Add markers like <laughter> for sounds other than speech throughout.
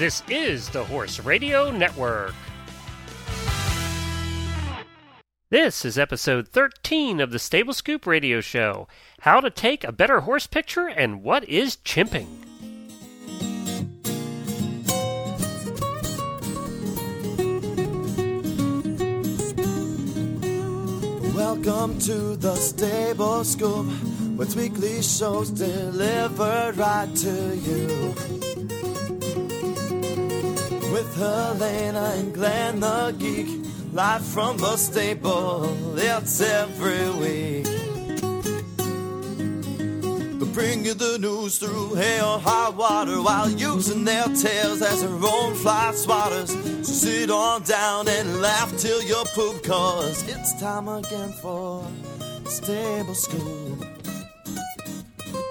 This is the Horse Radio Network. This is episode 13 of the Stable Scoop Radio Show How to Take a Better Horse Picture and What is Chimping. Welcome to the Stable Scoop, with weekly shows delivered right to you. With Helena and Glenn the Geek, live from the stable, it's every week. They bring you the news through hail high water while using their tails as their own fly swatters. So sit on down and laugh till you poop, cause it's time again for Stable Scoop.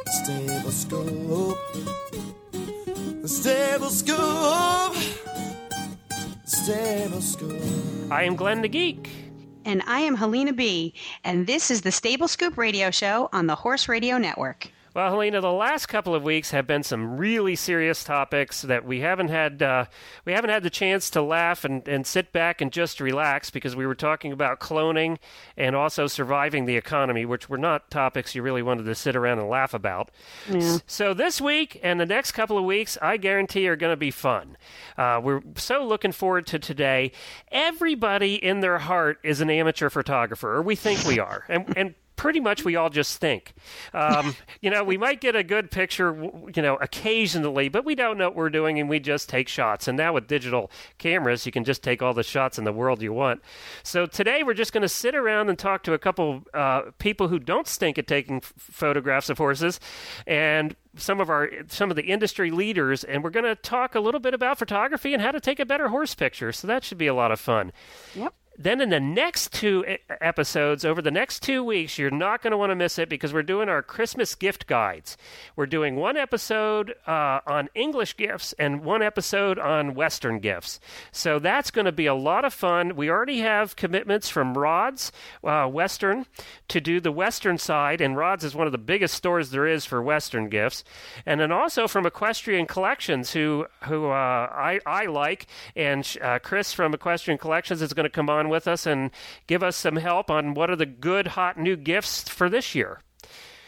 Stable Scoop. Stable Scoop. Stable Scoop. I am Glenn the Geek. And I am Helena B. And this is the Stable Scoop Radio Show on the Horse Radio Network. Well, Helena, the last couple of weeks have been some really serious topics that we haven't had uh, we haven't had the chance to laugh and, and sit back and just relax because we were talking about cloning and also surviving the economy, which were not topics you really wanted to sit around and laugh about. Yeah. So this week and the next couple of weeks, I guarantee are going to be fun. Uh, we're so looking forward to today. Everybody in their heart is an amateur photographer, or we think we are, and and pretty much we all just think. Um, <laughs> you know, we might get a good picture, you know, occasionally, but we don't know what we're doing and we just take shots. And now with digital cameras, you can just take all the shots in the world you want. So today we're just going to sit around and talk to a couple uh, people who don't stink at taking f- photographs of horses and some of our some of the industry leaders and we're going to talk a little bit about photography and how to take a better horse picture so that should be a lot of fun Yep. Then in the next two episodes, over the next two weeks, you're not going to want to miss it because we're doing our Christmas gift guides. We're doing one episode uh, on English gifts and one episode on Western gifts. So that's going to be a lot of fun. We already have commitments from Rods uh, Western to do the Western side, and Rods is one of the biggest stores there is for Western gifts. And then also from Equestrian Collections, who who uh, I I like, and uh, Chris from Equestrian Collections is going to come on with us and give us some help on what are the good hot new gifts for this year.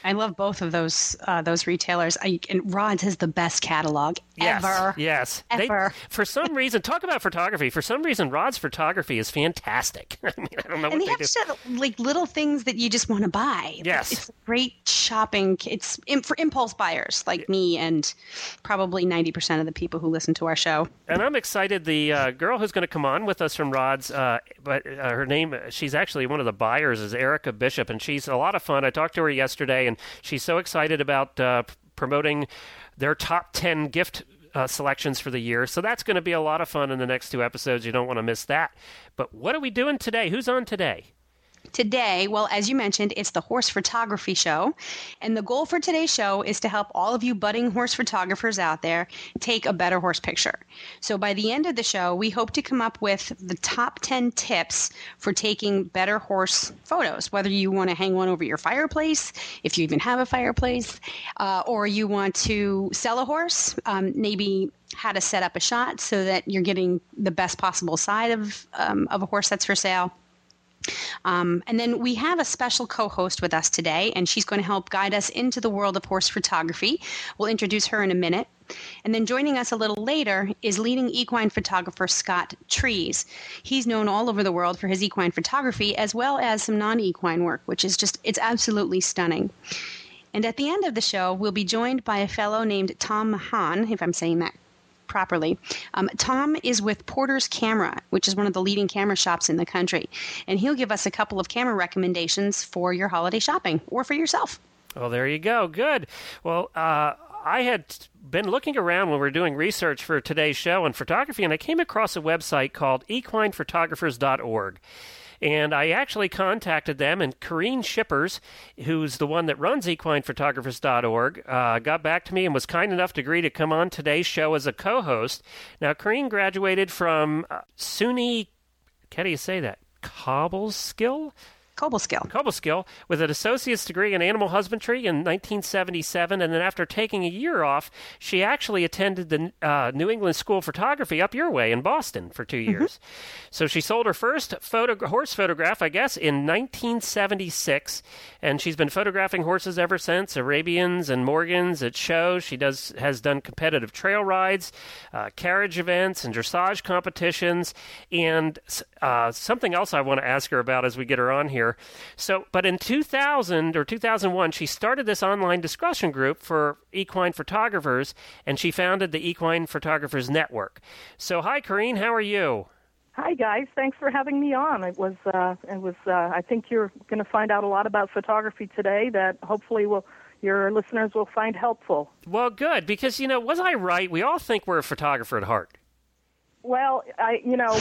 I love both of those uh, those retailers. I, and Rods has the best catalog Yes, ever. yes. They- Ever. for some reason, talk about photography. For some reason, Rod's photography is fantastic. <laughs> I mean, I don't know And what they they have do. like little things that you just want to buy. Yes. It's great shopping. It's im- for impulse buyers like me and probably 90% of the people who listen to our show. And I'm excited. The uh, girl who's going to come on with us from Rods, uh, but uh, her name, she's actually one of the buyers, is Erica Bishop, and she's a lot of fun. I talked to her yesterday, and she's so excited about uh, promoting their top 10 gift uh, selections for the year. So that's going to be a lot of fun in the next two episodes. You don't want to miss that. But what are we doing today? Who's on today? Today, well, as you mentioned, it's the Horse Photography Show. And the goal for today's show is to help all of you budding horse photographers out there take a better horse picture. So by the end of the show, we hope to come up with the top 10 tips for taking better horse photos, whether you want to hang one over your fireplace, if you even have a fireplace, uh, or you want to sell a horse, um, maybe how to set up a shot so that you're getting the best possible side of, um, of a horse that's for sale. Um, and then we have a special co host with us today, and she's going to help guide us into the world of horse photography. We'll introduce her in a minute. And then joining us a little later is leading equine photographer Scott Trees. He's known all over the world for his equine photography as well as some non equine work, which is just, it's absolutely stunning. And at the end of the show, we'll be joined by a fellow named Tom Mahan, if I'm saying that properly. Um, Tom is with Porter's Camera, which is one of the leading camera shops in the country. And he'll give us a couple of camera recommendations for your holiday shopping or for yourself. Well, there you go. Good. Well, uh, I had been looking around when we were doing research for today's show on photography, and I came across a website called equinephotographers.org. And I actually contacted them, and Carien Schippers, who's the one that runs equinephotographers.org, uh, got back to me and was kind enough to agree to come on today's show as a co host. Now, Carien graduated from uh, SUNY, how do you say that? Cobble Skill? Cobleskill. Cobleskill with an associate's degree in animal husbandry in 1977, and then after taking a year off, she actually attended the uh, New England School of Photography up your way in Boston for 2 Mm-hmm. years. So she sold her first photo- horse photograph, I guess, in 1976, and she's been photographing horses ever since. Arabians and Morgans at shows. She does has done competitive trail rides, uh, carriage events, and dressage competitions, and uh, something else I want to ask her about as we get her on here. So, but in 2000 or 2001, she started this online discussion group for equine photographers, and she founded the Equine Photographers Network. So, hi, Carien, how are you? Hi guys, thanks for having me on. It was, uh, it was. Uh, I think you're going to find out a lot about photography today that hopefully will your listeners will find helpful. Well, good because you know, was I right? We all think we're a photographer at heart. Well, I, you know,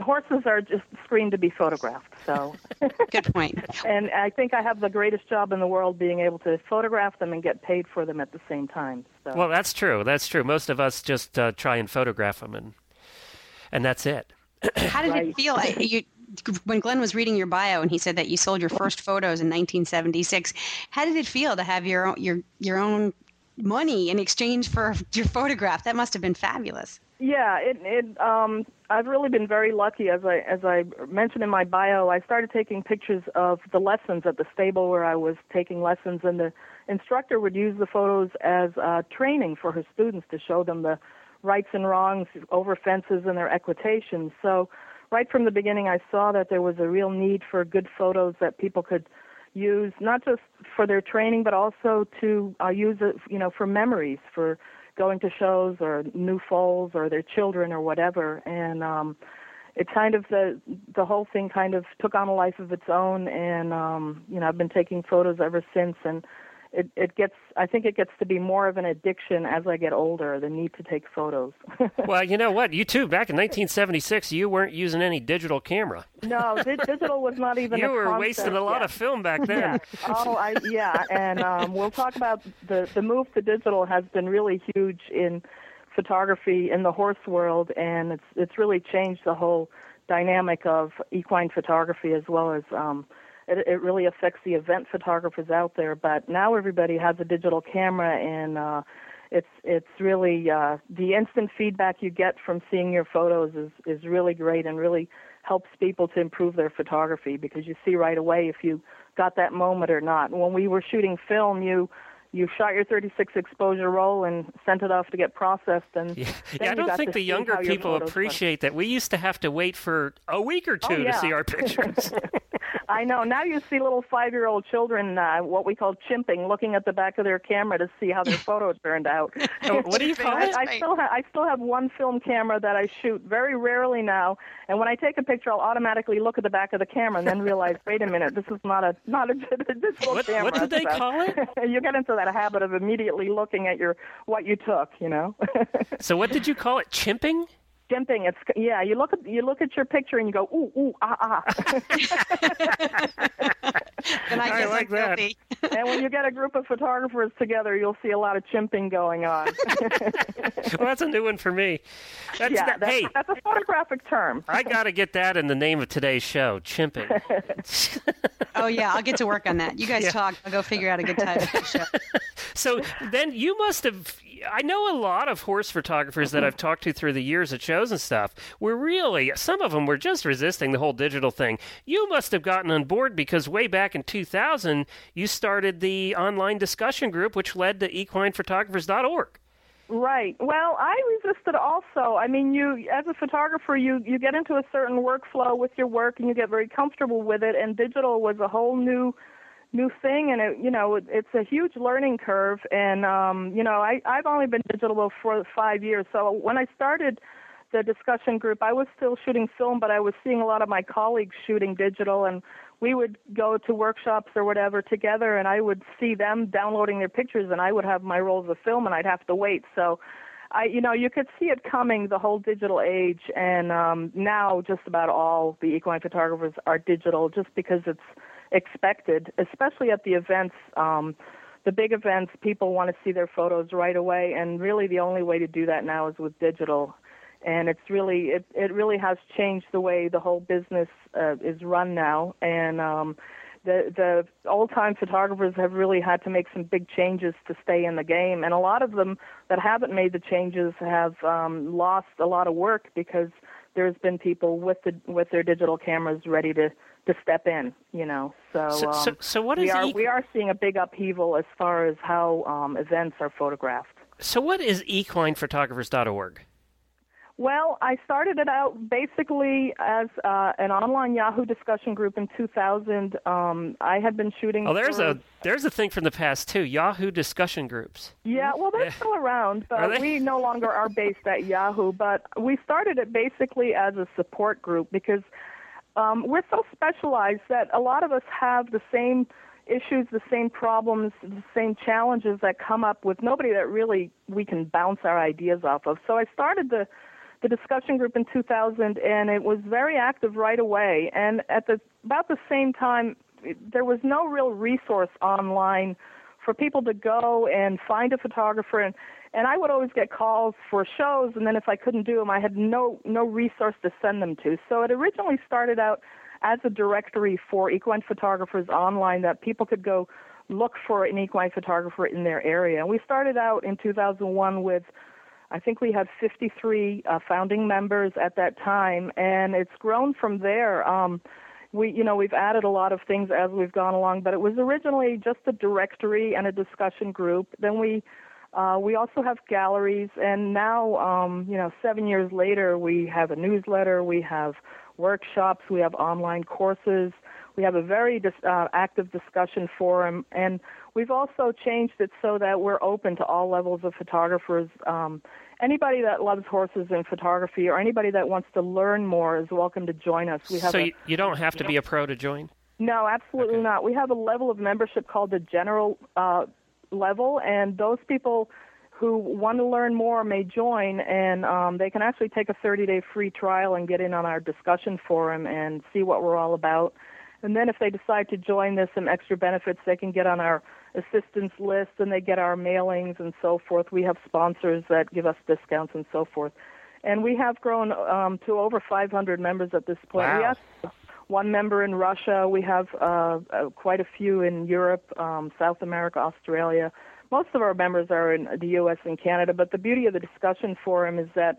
horses are just screened to be photographed. So, <laughs> Good point. and I think I have the greatest job in the world being able to photograph them and get paid for them at the same time. So. Well, that's true. That's true. Most of us just uh, try and photograph them, and and that's it. How did it feel? I- You, when Glenn was reading your bio and he said that you sold your first photos in 1976, how did it feel to have your own, your your own money in exchange for your photograph? That must have been fabulous. Yeah, it it um I've really been very lucky as I as I mentioned in my bio, I started taking pictures of the lessons at the stable where I was taking lessons and the instructor would use the photos as uh training for her students to show them the rights and wrongs over fences and their equitation. So right from the beginning I saw that there was a real need for good photos that people could use not just for their training but also to uh, use you know for memories for going to shows or new foals or their children or whatever. And um it kind of the the whole thing kind of took on a life of its own. And um you know I've been taking photos ever since. And it it gets I think it gets to be more of an addiction as I get older the need to take photos <laughs> well, you know what? You too. Back in 1976, you weren't using any digital camera. no di- digital was not even <laughs> You a were wasting a lot yet. of film back then. Yeah. Oh, I yeah, and um, we'll talk about the the move to digital has been really huge in photography in the horse world, and it's it's really changed the whole dynamic of equine photography as well as um, it, it really affects the event photographers out there. But now everybody has a digital camera, and uh, it's it's really uh, the instant feedback you get from seeing your photos is is really great and really helps people to improve their photography because you see right away if you got that moment or not. When we were shooting film, you you shot your 36 exposure roll and sent it off to get processed and Yeah, yeah I don't think the younger people photos went. appreciate that. We used to have to wait for a week or two to Oh, see our pictures. <laughs> I know. Now you see little five-year-old children, uh, what we call chimping, looking at the back of their camera to see how their <laughs> photo turned out. What do you call I, it? I still ha- I still have one film camera that I shoot very rarely now, and when I take a picture, I'll automatically look at the back of the camera and then realize, <laughs> wait a minute, this is not a not a <laughs> digital What- camera. what did they So- call it? you get into that habit of immediately looking at your what you took, you know. So what did you call it? Chimping? Chimping, it's yeah. You look at you look at your picture and you go ooh ooh ah ah. <laughs> And I, I guess like I'm that. guilty. <laughs> and when you get a group of photographers together, you'll see a lot of chimping going on. <laughs> Well, that's a new one for me. That's yeah, that- that's, hey, that's a photographic term. I got to get that in the name of today's show, chimping. Oh yeah, I'll get to work on that. You guys talk. I'll go figure out a good title for the show. So then you must have. I know a lot of horse photographers that mm-hmm. I've talked to through the years at shows and stuff. Were really some of them were just resisting the whole digital thing. You must have gotten on board because way back in 2000 you started the online discussion group, which led to equinephotographers.org. Right. Well, I resisted also. I mean, you as a photographer, you you get into a certain workflow with your work, and you get very comfortable with it. And digital was a whole new new thing, and it you know it, it's a huge learning curve. And um, you know, I I've only been digital for five years, so when I started the discussion group, I was still shooting film, but I was seeing a lot of my colleagues shooting digital, and we would go to workshops or whatever together, and I would see them downloading their pictures, and I would have my rolls of film, and I'd have to wait. So, I, you know, you could see it coming, the whole digital age, and um, now just about all the equine photographers are digital, just because it's expected, especially at the events. Um, the big events, people want to see their photos right away, and really the only way to do that now is with digital. and it's really it it really has changed the way the whole business uh, is run now and um the the old time photographers have really had to make some big changes to stay in the game and a lot of them that haven't made the changes have um lost a lot of work because there's been people with the with their digital cameras ready to to step in you know so So, um, so, so what we are e- we are seeing a big upheaval as far as how um events are photographed so what is equinephotographers.org? Well, I started it out basically as uh, an online Yahoo discussion group in 2000. Um, I had been shooting. Oh, there's for, a there's a thing from the past too. Yahoo discussion groups. Yeah, well, they're still around, but we no longer are based at Yahoo. But we started it basically as a support group because um, we're so specialized that a lot of us have the same issues, the same problems, the same challenges that come up with nobody that really we can bounce our ideas off of. So I started the the discussion group in 2000 and it was very active right away and at the about the same time there was no real resource online for people to go and find a photographer and and I would always get calls for shows and then if I couldn't do them I had no no resource to send them to so it originally started out as a directory for equine photographers online that people could go look for an equine photographer in their area and we started out in 2001 with I think we had 53 uh, founding members at that time, and it's grown from there. Um, we, you know, we've added a lot of things as we've gone along, but it was originally just a directory and a discussion group. Then we, uh, we also have galleries, and now, um, you know, seven years later, we have a newsletter, we have workshops, we have online courses, we have a very dis- uh, active discussion forum, and we've also changed it so that we're open to all levels of photographers. Um, anybody that loves horses and photography, or anybody that wants to learn more, is welcome to join us. We have So a, you, don't have to be a pro to join. no, absolutely Okay. not. We have a level of membership called the general uh, level, and those people who want to learn more may join, and um, they can actually take a 30-day free trial and get in on our discussion forum and see what we're all about. And then if they decide to join, there's some extra benefits. They can get on our assistance list, and they get our mailings and so forth. We have sponsors that give us discounts and so forth. And we have grown um, to over 500 members at this point. Wow. One member in Russia. We have uh, uh, quite a few in Europe, um, South America, Australia. Most of our members are in the U.S. and Canada. But the beauty of the discussion forum is that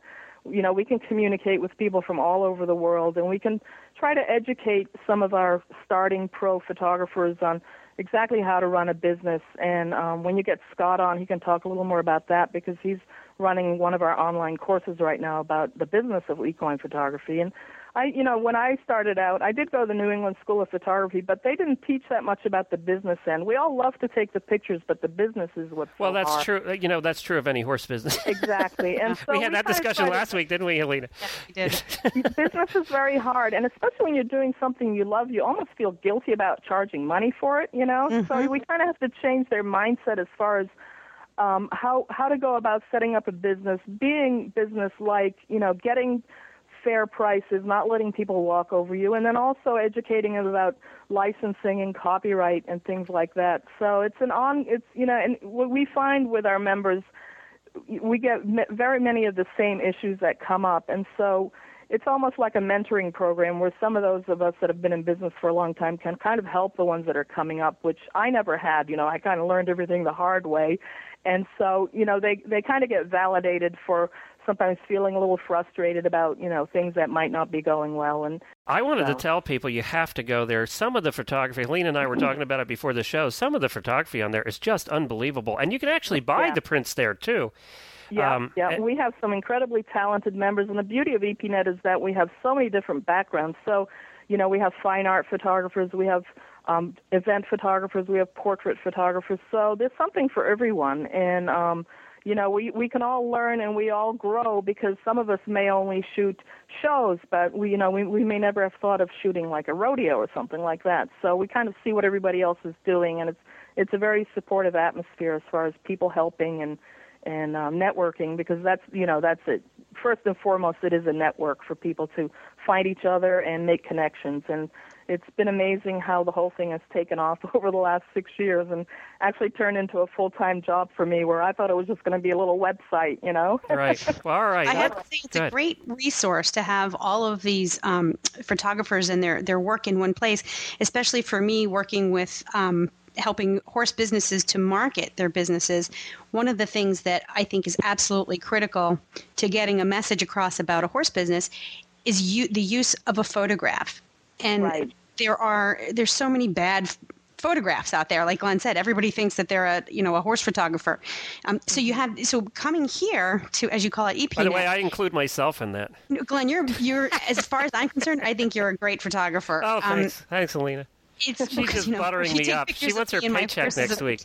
you know we can communicate with people from all over the world, and we can try to educate some of our starting pro photographers on exactly how to run a business. And um, when you get Scott on, he can talk a little more about that because he's running one of our online courses right now about the business of equine photography. And I, you know, when I started out, I did go to the New England School of Photography, but they didn't teach that much about the business end. We all love to take the pictures, but the business is what's Well, so that's hard. true. uh, You know, that's true of any horse business. <laughs> Exactly, and so we had that discussion try to- last week, didn't we, Helena? We did. <laughs> <laughs> business is very hard, and especially when you're doing something you love, you almost feel guilty about charging money for it. You know, so we kind of have to change their mindset as far as um, how how to go about setting up a business, being business like, you know, getting fair prices, not letting people walk over you, and then also educating them about licensing and copyright and things like that. So it's an on, it's you know, and what we find with our members we get very many of the same issues that come up, and so it's almost like a mentoring program where some of those of us that have been in business for a long time can kind of help the ones that are coming up, which I never had. You know, I kind of learned everything the hard way, and so you know they they kind of get validated for sometimes feeling a little frustrated about you know things that might not be going well, and I wanted to tell people you have to go there. Some of the photography, Helena and I were talking about it before the show. Some of the photography on there is just unbelievable, and you can actually <laughs> buy Yeah. the prints there too. Yeah, Um, yeah. and- we have some incredibly talented members, and the beauty of EPNet is that we have so many different backgrounds. So, you know, we have fine art photographers, we have um, event photographers, we have portrait photographers. So there's something for everyone, and um, you know, we we can all learn and we all grow because some of us may only shoot shows, but we you know we we may never have thought of shooting like a rodeo or something like that. So we kind of see what everybody else is doing, and it's it's a very supportive atmosphere as far as people helping and and um, networking because that's you know that's it first and foremost it is a network for people to find each other and make connections and it's been amazing how the whole thing has taken off <laughs> over the last six years and actually turned into a full time job for me. Where I thought it was just going to be a little website, you know. <laughs> right. Well, all right. I have to say it's Good. a great resource to have all of these um, photographers and their their work in one place, especially for me working with. Um, helping horse businesses to market their businesses one of the things that i think is absolutely critical to getting a message across about a horse business is you, the use of a photograph and Right. There are there's so many bad photographs out there like glenn said everybody thinks that they're a you know a horse photographer um, so you have so coming here to as you call it ep By the way, I include myself in that. glenn you're you're as far as i'm concerned i think you're a great photographer Oh, Um, thanks. thanks, Alina. it's She's because, just you know, buttering me up. She wants her me and my paycheck next week.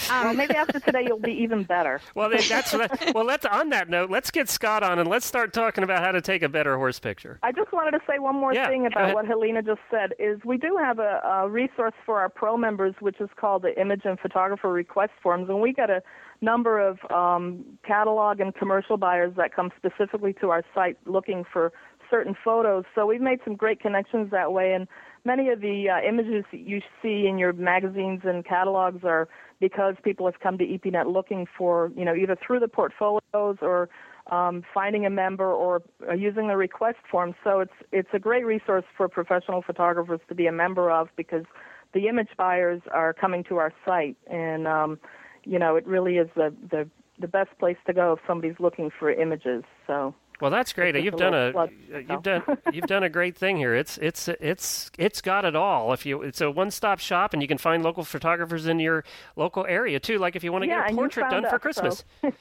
Kid. well, maybe after today you'll be even better. <laughs> Well, that's well. Let's on that note. Let's get Scott on and let's start talking about how to take a better horse picture. I just wanted to say one more Yeah, thing about what Helena just said. Is we do have a, a resource for our pro members, which is called the Image and Photographer Request Forms, and we got a number of um, catalog and commercial buyers that come specifically to our site looking for certain photos. So we've made some great connections that way, and many of the uh, images that you see in your magazines and catalogs are because people have come to EPNet looking for, you know, either through the portfolios or um, finding a member or uh, using the request form. So it's it's a great resource for professional photographers to be a member of because the image buyers are coming to our site, and um, you know it really is the the the best place to go if somebody's looking for images. So Well, that's great. You've done a uh, you've done you've done a great thing here. It's it's it's it's got it all. If you it's a one-stop shop, and you can find local photographers in your local area too. Like if you want to Yeah, get a portrait done for us, Christmas. <laughs>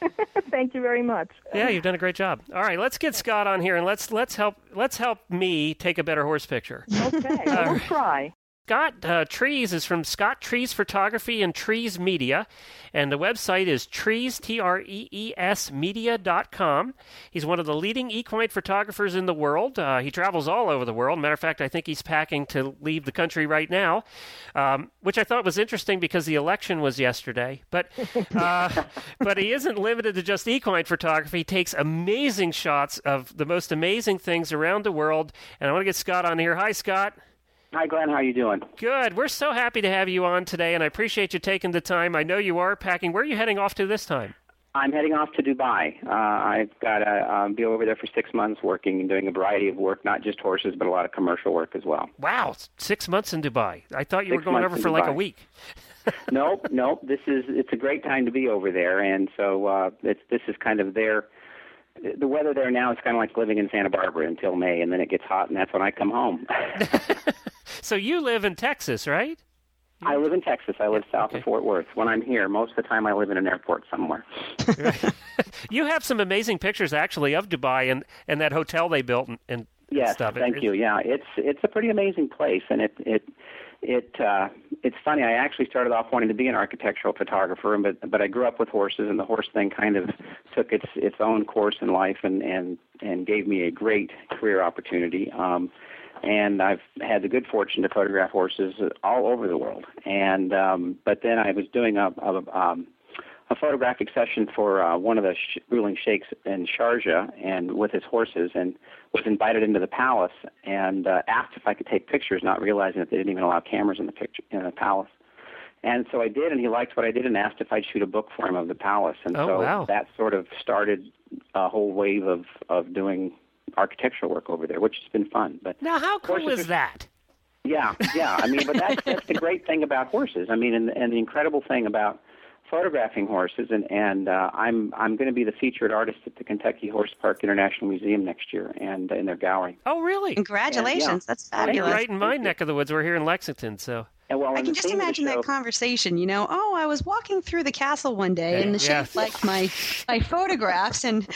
thank you very much. Yeah, you've done a great job. All right, let's get Scott on here and let's let's help let's help me take a better horse picture. Okay, <laughs> well, we'll try. Scott uh, Trees is from Scott Trees Photography and Trees Media, and the website is trees, T R E E S media.com. He's one of the leading equine photographers in the world. Uh, he travels all over the world. Matter of fact, I think he's packing to leave the country right now, um, which I thought was interesting because the election was yesterday. But, uh, <laughs> but he isn't limited to just equine photography. He takes amazing shots of the most amazing things around the world. And I want to get Scott on here. Hi, Scott. Hi, Glenn. How you doing? Good. We're so happy to have you on today, and I appreciate you taking the time. I know you are packing. Where are you heading off to this time? I'm heading off to Dubai. Uh, I've got to um, be over there for six months working and doing a variety of work, not just horses, but a lot of commercial work as well. Wow, six months in Dubai. I thought you were going over for like a week. <laughs> <laughs> nope, nope. This is it's a great time to be over there, and so uh, it's this is kind of their. The weather there now is kind of like living in Santa Barbara until May, and then it gets hot, and that's when I come home. <laughs> So you live in Texas, right? I live in Texas. I live south okay. of Fort Worth. When I'm here, most of the time I live in an airport somewhere. <laughs> You have some amazing pictures actually of Dubai and, and that hotel they built and, and Yes, stuff. Thank it- you. Yeah, it's it's a pretty amazing place, and it it it uh, it's funny. I actually started off wanting to be an architectural photographer, but but I grew up with horses, and the horse thing kind of took its its own course in life, and and and gave me a great career opportunity. Um, and I've had the good fortune to photograph horses all over the world. And um, but then I was doing a, a um, a photographic session for uh, one of the sh- ruling sheikhs in Sharjah and with his horses, and was invited into the palace and uh, asked if I could take pictures, not realizing that they didn't even allow cameras in the picture in the palace. And so I did, and he liked what I did, and asked if I'd shoot a book for him of the palace. And Oh, so wow. that sort of started a whole wave of of doing architectural work over there, which has been fun. But Now, how cool is that? yeah, yeah. I mean, but that's <laughs> that's the great thing about horses. I mean, and and the incredible thing about photographing horses, and and uh, I'm I'm going to be the featured artist at the Kentucky Horse Park International Museum next year, and in their gallery. Oh, really? Congratulations, that's Well, you're fabulous. right in my neck of the woods. We're here in Lexington, so. And well, I can just theme of the imagine show- that conversation. You know, oh, I was walking through the castle one day, and the Yeah. sheikh liked my my photographs, and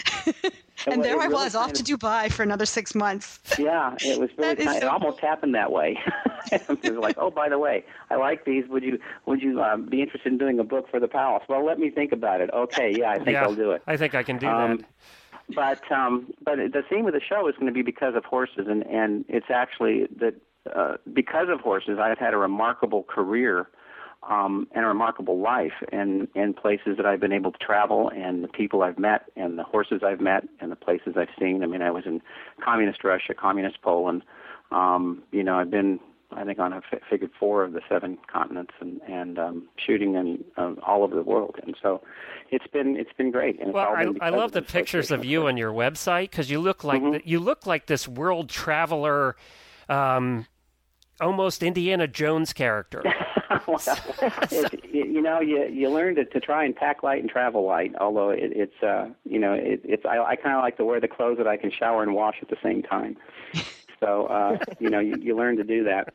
<laughs> And and there it I really was off kind to Dubai for another six months. Yeah, it was <laughs> really That is kind so it almost happened that way. <laughs> it was like, oh, by the way, I like these. Would you would you um, be interested in doing a book for the palace? Well, let me think about it. Okay, yeah, I think yeah, I'll do it. I think I can do Um, that. but um, but the theme of the show is going to be because of horses, and and it's actually that uh, because of horses, I've had a remarkable career um, and a remarkable life and, in places that I've been able to travel, and the people I've met, and the horses I've met, and the places I've seen. I mean, I was in communist Russia, communist Poland. Um, you know, I've been I think on a f- figured four of the seven continents, and and um, shooting in um, all over the world. And so, it's been it's been great. And well, I, I love the pictures of you on your website because you look like mm-hmm. the, you look like this world traveler. Um, almost Indiana Jones character. <laughs> <laughs> well, you know, you you learn to, to try and pack light and travel light. Although it, it's uh, you know, it, it's I, I kind of like to wear the clothes that I can shower and wash at the same time. <laughs> So uh, you know, you, you learn to do that.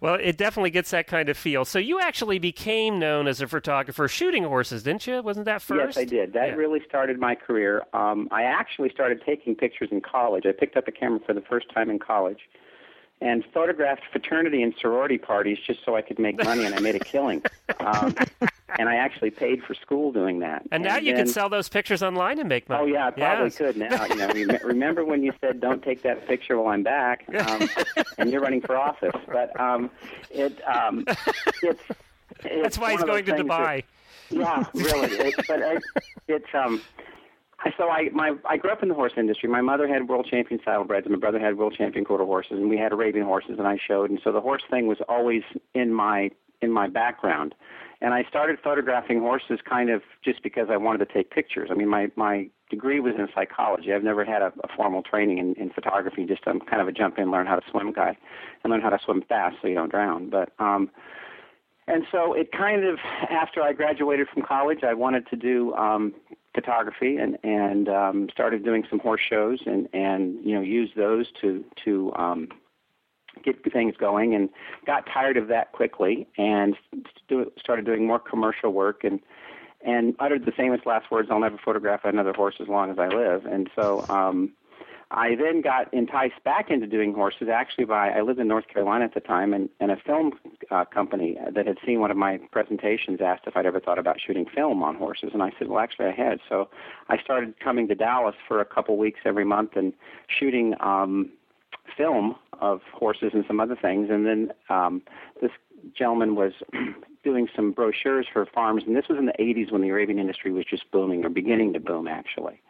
Well, it definitely gets that kind of feel. So you actually became known as a photographer shooting horses, didn't you? Wasn't that first? Yes, I did. That yeah. really started my career. Um, I actually started taking pictures in college. I picked up a camera for the first time in college and photographed fraternity and sorority parties just so I could make money, and I made a killing. Um, <laughs> and I actually paid for school doing that. And, and now you can sell those pictures online and make money. Oh yeah, I probably yes. could now. You know, <laughs> remember when you said don't take that picture while I'm back, <laughs> um, and you're running for office. But um, it um, it's, it's that's why he's going to Dubai. That, yeah, really. It, but it, it's um, so I my I grew up in the horse industry. My mother had world champion saddlebreds, and my brother had world champion quarter horses, and we had Arabian horses, and I showed. And so the horse thing was always in my in my background. And I started photographing horses kind of just because I wanted to take pictures. I mean, my my degree was in psychology. I've never had a, a formal training in, in photography. Just I'm kind of a jump in, learn how to swim guy, and learn how to swim fast so you don't drown. But um, and so it kind of after I graduated from college, I wanted to do um, photography and and um, started doing some horse shows and and you know use those to to um, get things going and got tired of that quickly and do, started doing more commercial work and and uttered the famous last words I'll never photograph another horse as long as I live. And so um I then got enticed back into doing horses actually by I lived in North Carolina at the time and, and a film uh, company that had seen one of my presentations asked if I'd ever thought about shooting film on horses and I said well actually I had. So I started coming to Dallas for a couple weeks every month and shooting um film of horses and some other things and then um this gentleman was <clears throat> doing some brochures for farms and this was in the 80s when the Arabian industry was just booming or beginning to boom actually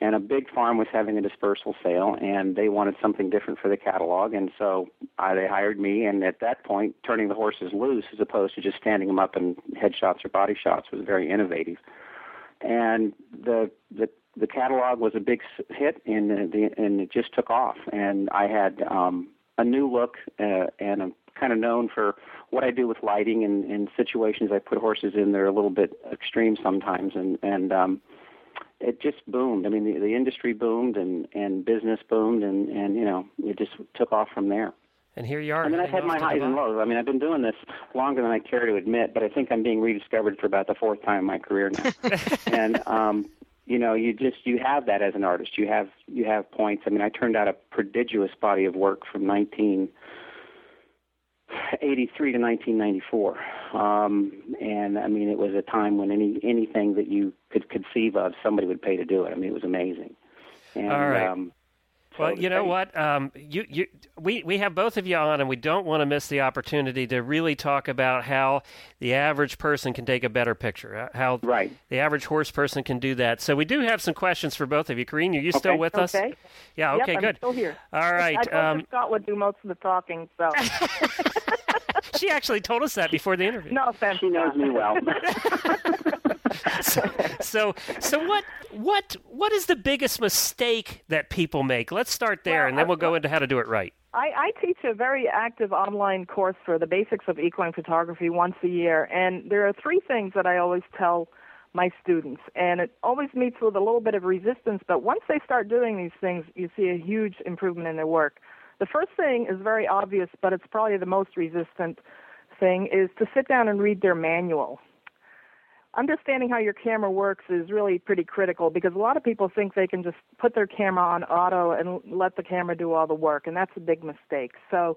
and a big farm was having a dispersal sale and they wanted something different for the catalog and so I, they hired me and at that point turning the horses loose as opposed to just standing them up in headshots or body shots was very innovative and the the the catalog was a big hit and the and it just took off and I had um a new look uh, and I'm kind of known for what I do with lighting and, and situations I put horses in. They're a little bit extreme sometimes, and and um, it just boomed. I mean, the, the industry boomed and and business boomed, and and you know, it just took off from there. And here you are. And then I've had my highs and lows. I mean, I've been doing this longer than I care to admit, but I think I'm being rediscovered for about the fourth time in my career now. <laughs> and um, you know, you just you have that as an artist. You have you have points. I mean, I turned out a prodigious body of work from 19- 83 to 1994. Um, and I mean, it was a time when any anything that you could conceive of, somebody would pay to do it. I mean, it was amazing. And, All right. Um, well, you know what? Um, you, you, we, we have both of you on, and we don't want to miss the opportunity to really talk about how the average person can take a better picture, uh, how right. the average horse person can do that. So we do have some questions for both of you. Carien, are you okay. still with okay. us? Yeah, okay, yep, good. I'm still here. All right. I told um, Scott would do most of the talking, so. <laughs> <laughs> she actually told us that before the interview. No offense. She knows me well. <laughs> <laughs> so, so, so what, what, what is the biggest mistake that people make? Let's start there, Well, and then we'll go into how to do it right. I, I teach a very active online course for the basics of equine photography once a year, and there are three things that I always tell my students, and it always meets with a little bit of resistance, but once they start doing these things, you see a huge improvement in their work. The first thing is very obvious, but it's probably the most resistant thing, is to sit down and read their manual understanding how your camera works is really pretty critical because a lot of people think they can just put their camera on auto and let the camera do all the work, and that's a big mistake. So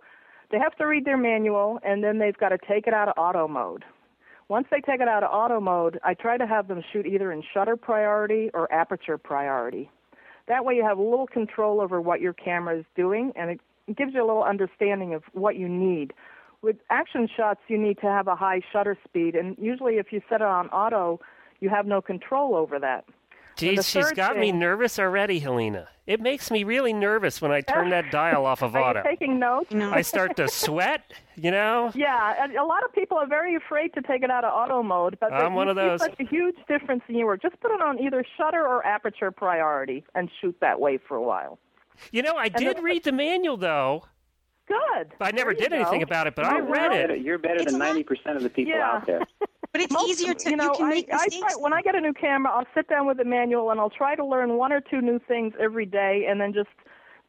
they have to read their manual, and then they've got to take it out of auto mode. Once they take it out of auto mode, I try to have them shoot either in shutter priority or aperture priority. That way, you have a little control over what your camera is doing, and it gives you a little understanding of what you need with action shots, you need to have a high shutter speed, and usually if you set it on auto, you have no control over that. Geez, the she's third got me nervous already, Helena. It makes me really nervous when I <laughs> turn that dial off of Are auto. you taking notes? You know, I start to <laughs> sweat, you know? Yeah, and a lot of people are very afraid to take it out of auto mode, but I'm one of see those. such a huge difference in your work. Just put it on either shutter or aperture priority and shoot that way for a while. You know, I did the- read the manual, though. Good. I never There you did anything about it, but You're I read better- it. You're better It's than ninety percent of the people Yeah. out there. <laughs> but it's Most easier to you know, can I, make I mistakes. try, when I get a new camera, I'll sit down with the manual and I'll try to learn one or two new things every day, and then just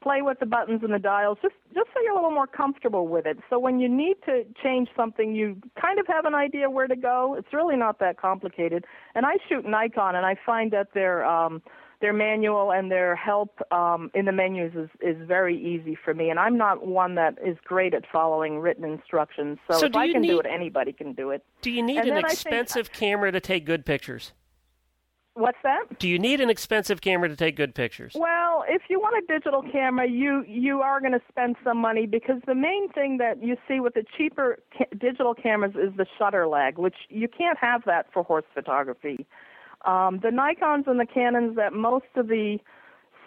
play with the buttons and the dials, just just so you're a little more comfortable with it. So when you need to change something, you kind of have an idea where to go. It's really not that complicated. And I shoot Nikon, and I find that their um, their manual and their help um, in the menus is is very easy for me. And I'm not one that is great at following written instructions. So, So if do I you can do need- it, anybody can do it. Do you need And an then I think- expensive camera to take good pictures? What's that? Do you need an expensive camera to take good pictures? Well, if you want a digital camera, you you are going to spend some money because the main thing that you see with the cheaper ca- digital cameras is the shutter lag, which you can't have that for horse photography. Um, the Nikons and the Canons that most of the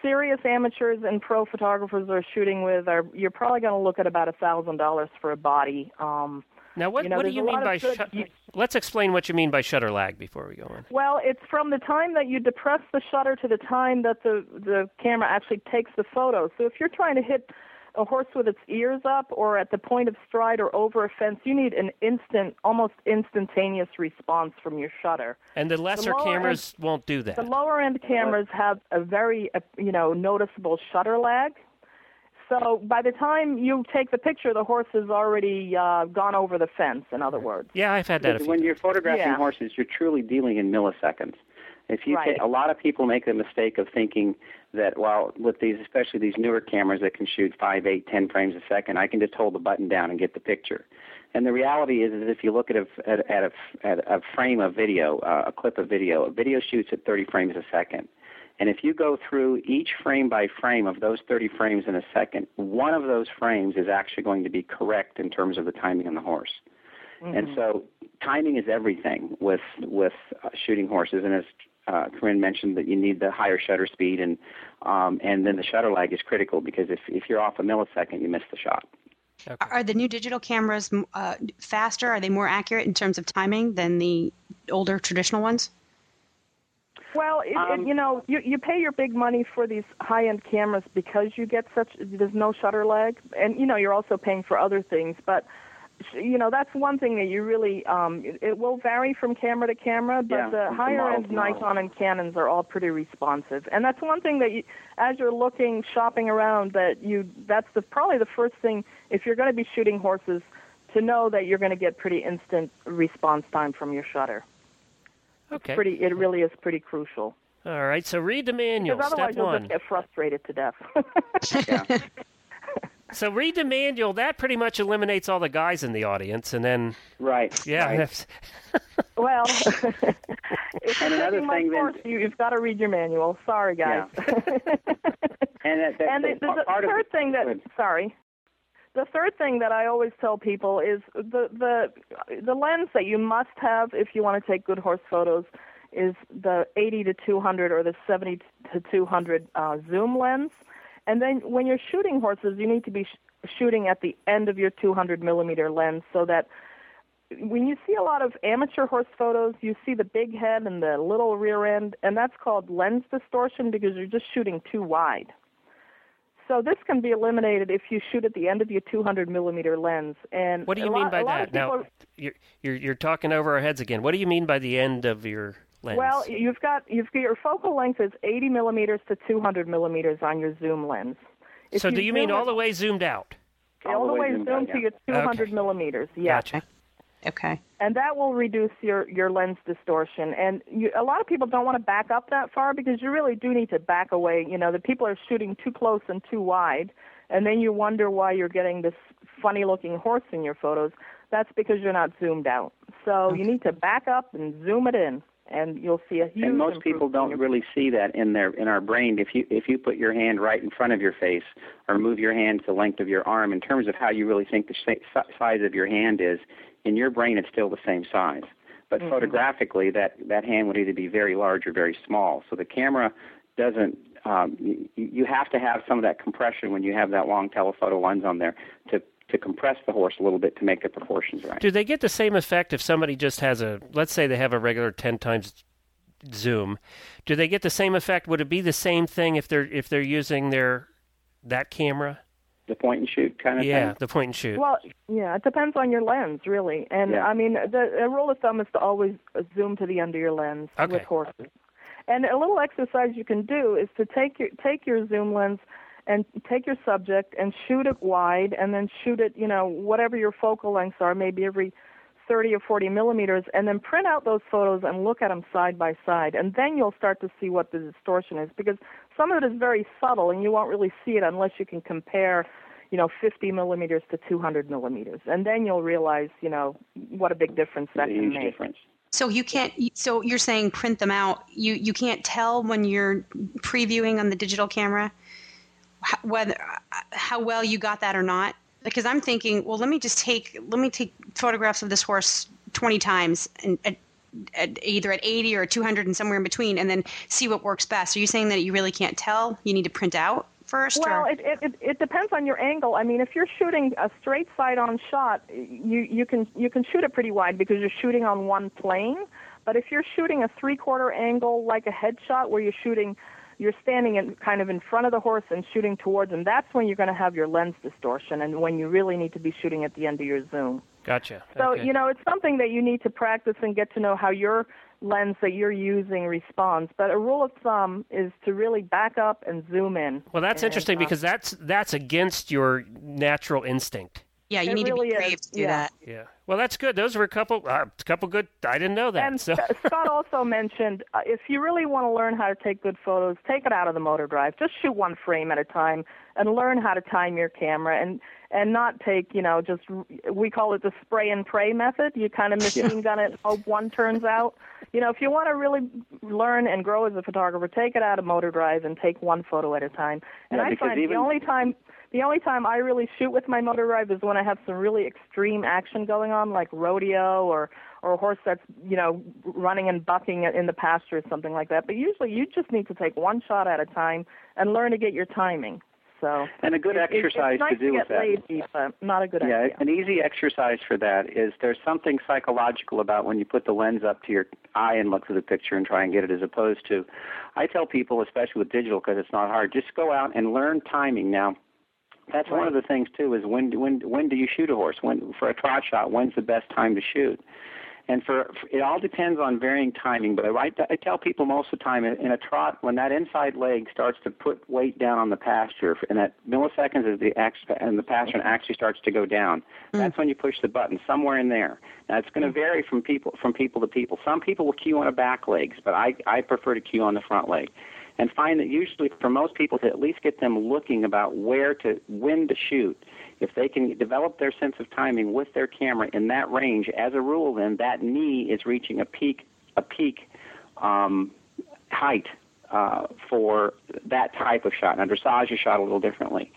serious amateurs and pro photographers are shooting with are you're probably going to look at about a thousand dollars for a body. Um, Now, what, you know, what do you mean by of good- shut? Let's explain what you mean by shutter lag before we go on. Well, it's from the time that you depress the shutter to the time that the the camera actually takes the photo. So if you're trying to hit a horse with its ears up or at the point of stride or over a fence, you need an instant, almost instantaneous response from your shutter. And the lesser lower cameras won't do that. The lower end cameras have a very, uh, you know, noticeable shutter lag. So by the time you take the picture, the horse has already uh, gone over the fence. In other words. yeah, I've had that a few when you're photographing Yeah. horses, you're truly dealing in milliseconds. If you Right. ta- a lot of people make the mistake of thinking that well, with these especially these newer cameras that can shoot five, eight, ten frames a second, I can just hold the button down and get the picture. And the reality is, is if you look at a at, at a at a frame of video, uh, a clip of video, a video shoots at 30 frames a second. And if you go through each frame by frame of those 30 frames in a second, one of those frames is actually going to be correct in terms of the timing on the horse. And so timing is everything with with uh, shooting horses. And as uh, Carien mentioned, that you need the higher shutter speed, and um, and then the shutter lag is critical because if if you're off a millisecond, you miss the shot. Are- Are the new digital cameras uh, faster? Are they more accurate in terms of timing than the older traditional ones? Well, it, Um, it, you know, you you pay your big money for these high-end cameras because you get such there's no shutter lag, and you know you're also paying for other things. But you know that's one thing that you really um, it, it will vary from camera to camera, but Yeah, the from higher-end model. Nikon and Canons are all pretty responsive, and that's one thing that you, as you're looking shopping around, that you that's the probably the first thing if you're going to be shooting horses to know that you're going to get pretty instant response time from your shutter. Okay. Pretty, it really is pretty crucial. All right. So read the manual. Because otherwise Step you'll one. just get frustrated to death. <laughs> Yeah. So read the manual. That pretty much eliminates all the guys in the audience, and then right. yeah, right. <laughs> well, <laughs> if And you're another taking my thing then- course, you, you've got to read your manual. Sorry, guys. <laughs> And that, that, and the, that the, the part of third it- thing that Good. sorry, the third thing that I always tell people is the the the lens that you must have if you want to take good horse photos is the 80 to 200 or the 70 to 200 uh, zoom lens. And then when you're shooting horses, you need to be sh- shooting at the end of your 200 millimeter lens so that when you see a lot of amateur horse photos, you see the big head and the little rear end, and that's called lens distortion because you're just shooting too wide. So this can be eliminated if you shoot at the end of your 200 millimeter lens. And what do you mean lot- by that? Now, people- you're, you're you're talking over our heads again. What do you mean by the end of your lens? Well, you've got you've got your focal length is 80 millimeters to 200 millimeters on your zoom lens. If so do you mean zoom all the way zoomed out? all the way zoomed zoom out, to your 200 Okay. millimeters? Yeah. Gotcha. Okay. and that will reduce your your lens distortion. And you, a lot of people don't want to back up that far because you really do need to back away. You know, the people are shooting too close and too wide, and then you wonder why you're getting this funny looking horse in your photos. That's because you're not zoomed out. So you need to back up and zoom it in, and you'll see a huge. and most people don't really see that in their in our brain if you if you put your hand right in front of your face or move your hand to the length of your arm in terms of how you really think the si- size of your hand is in your brain it's still the same size But Mm-hmm. photographically, that that hand would either be very large or very small. So the camera doesn't. Um, you, you have to have some of that compression when you have that long telephoto lens on there to to compress the horse a little bit to make the proportions right. Do they get the same effect if somebody just has a, let's say they have a regular 10 times zoom? Do they get the same effect? Would it be the same thing if they're if they're using their that camera? The point and shoot kind of thing. Yeah, thing. the point and shoot. Well, yeah, it depends on your lens, really. And Yeah. I mean, the a rule of thumb is to always zoom to the end of your lens Okay. with horses. And a little exercise you can do is to take your take your zoom lens and take your subject and shoot it wide, and then shoot it, you know, whatever your focal lengths are, maybe every 30 or 40 millimeters, and then print out those photos and look at them side by side, and then you'll start to see what the distortion is because some of it is very subtle, and you won't really see it unless you can compare you know, 50 millimeters to 200 millimeters, and then you'll realize, you know, what a big difference that There's can make. difference. So you can't. So you're saying print them out. You you can't tell when you're previewing on the digital camera how, whether uh, how well you got that or not. Because I'm thinking, well, let me just take let me take photographs of this horse 20 times and. At, at either at 80 or 200 and somewhere in between, and then see what works best. Are you saying that you really can't tell? You need to print out first? Well, it, it it depends on your angle. I mean, if you're shooting a straight side-on shot, you you can you can shoot it pretty wide because you're shooting on one plane. But if you're shooting a three-quarter angle, like a headshot, where you're shooting, you're standing in kind of in front of the horse and shooting towards him. That's when you're going to have your lens distortion, and when you really need to be shooting at the end of your zoom. Gotcha. So Okay. you know, it's something that you need to practice and get to know how your lens that you're using responds. But a rule of thumb is to really back up and zoom in. Well, that's And, interesting uh, because that's that's against your natural instinct. Yeah, you it need really to be is, brave to do yeah. that. Yeah. Well, that's good. Those were a couple uh, a couple good. I didn't know that. And so <laughs> Scott also mentioned uh, if you really want to learn how to take good photos, take it out of the motor drive. Just shoot one frame at a time and learn how to time your camera and and not take you know just we call it the spray and pray method. You kind of <laughs> machine gun it, hope one turns out. You know, if you want to really learn and grow as a photographer, take it out of motor drive and take one photo at a time. And Yeah, I find even- the only time the only time I really shoot with my motor drive is when I have some really extreme action going on, like rodeo or or a horse that's you know running and bucking in the pasture or something like that. But usually, you just need to take one shot at a time and learn to get your timing. So And a good it- it- exercise it's nice to do to with that. lazy, not a good Yeah, idea. an easy exercise for that is there's something psychological about when you put the lens up to your eye and look through the picture and try and get it as opposed to I tell people, especially with digital because it's not hard, just go out and learn timing. Now, that's one of the things too is when when when do you shoot a horse? When for a trot shot, when's the best time to shoot? And for, for it all depends on varying timing. But I, I tell people most of the time in, in a trot, when that inside leg starts to put weight down on the pasture, and that milliseconds as the and the pasture actually starts to go down, hmm. that's when you push the button somewhere in there. Now it's going to vary from people from people to people. Some people will cue on the back legs, but I I prefer to cue on the front leg. And find that usually for most people to at least get them looking about where to when to shoot if they can develop their sense of timing with their camera in that range, as a rule, then that knee is reaching a peak a peak um, height uh, for that type of shot. Now, dressage is shot a little differently,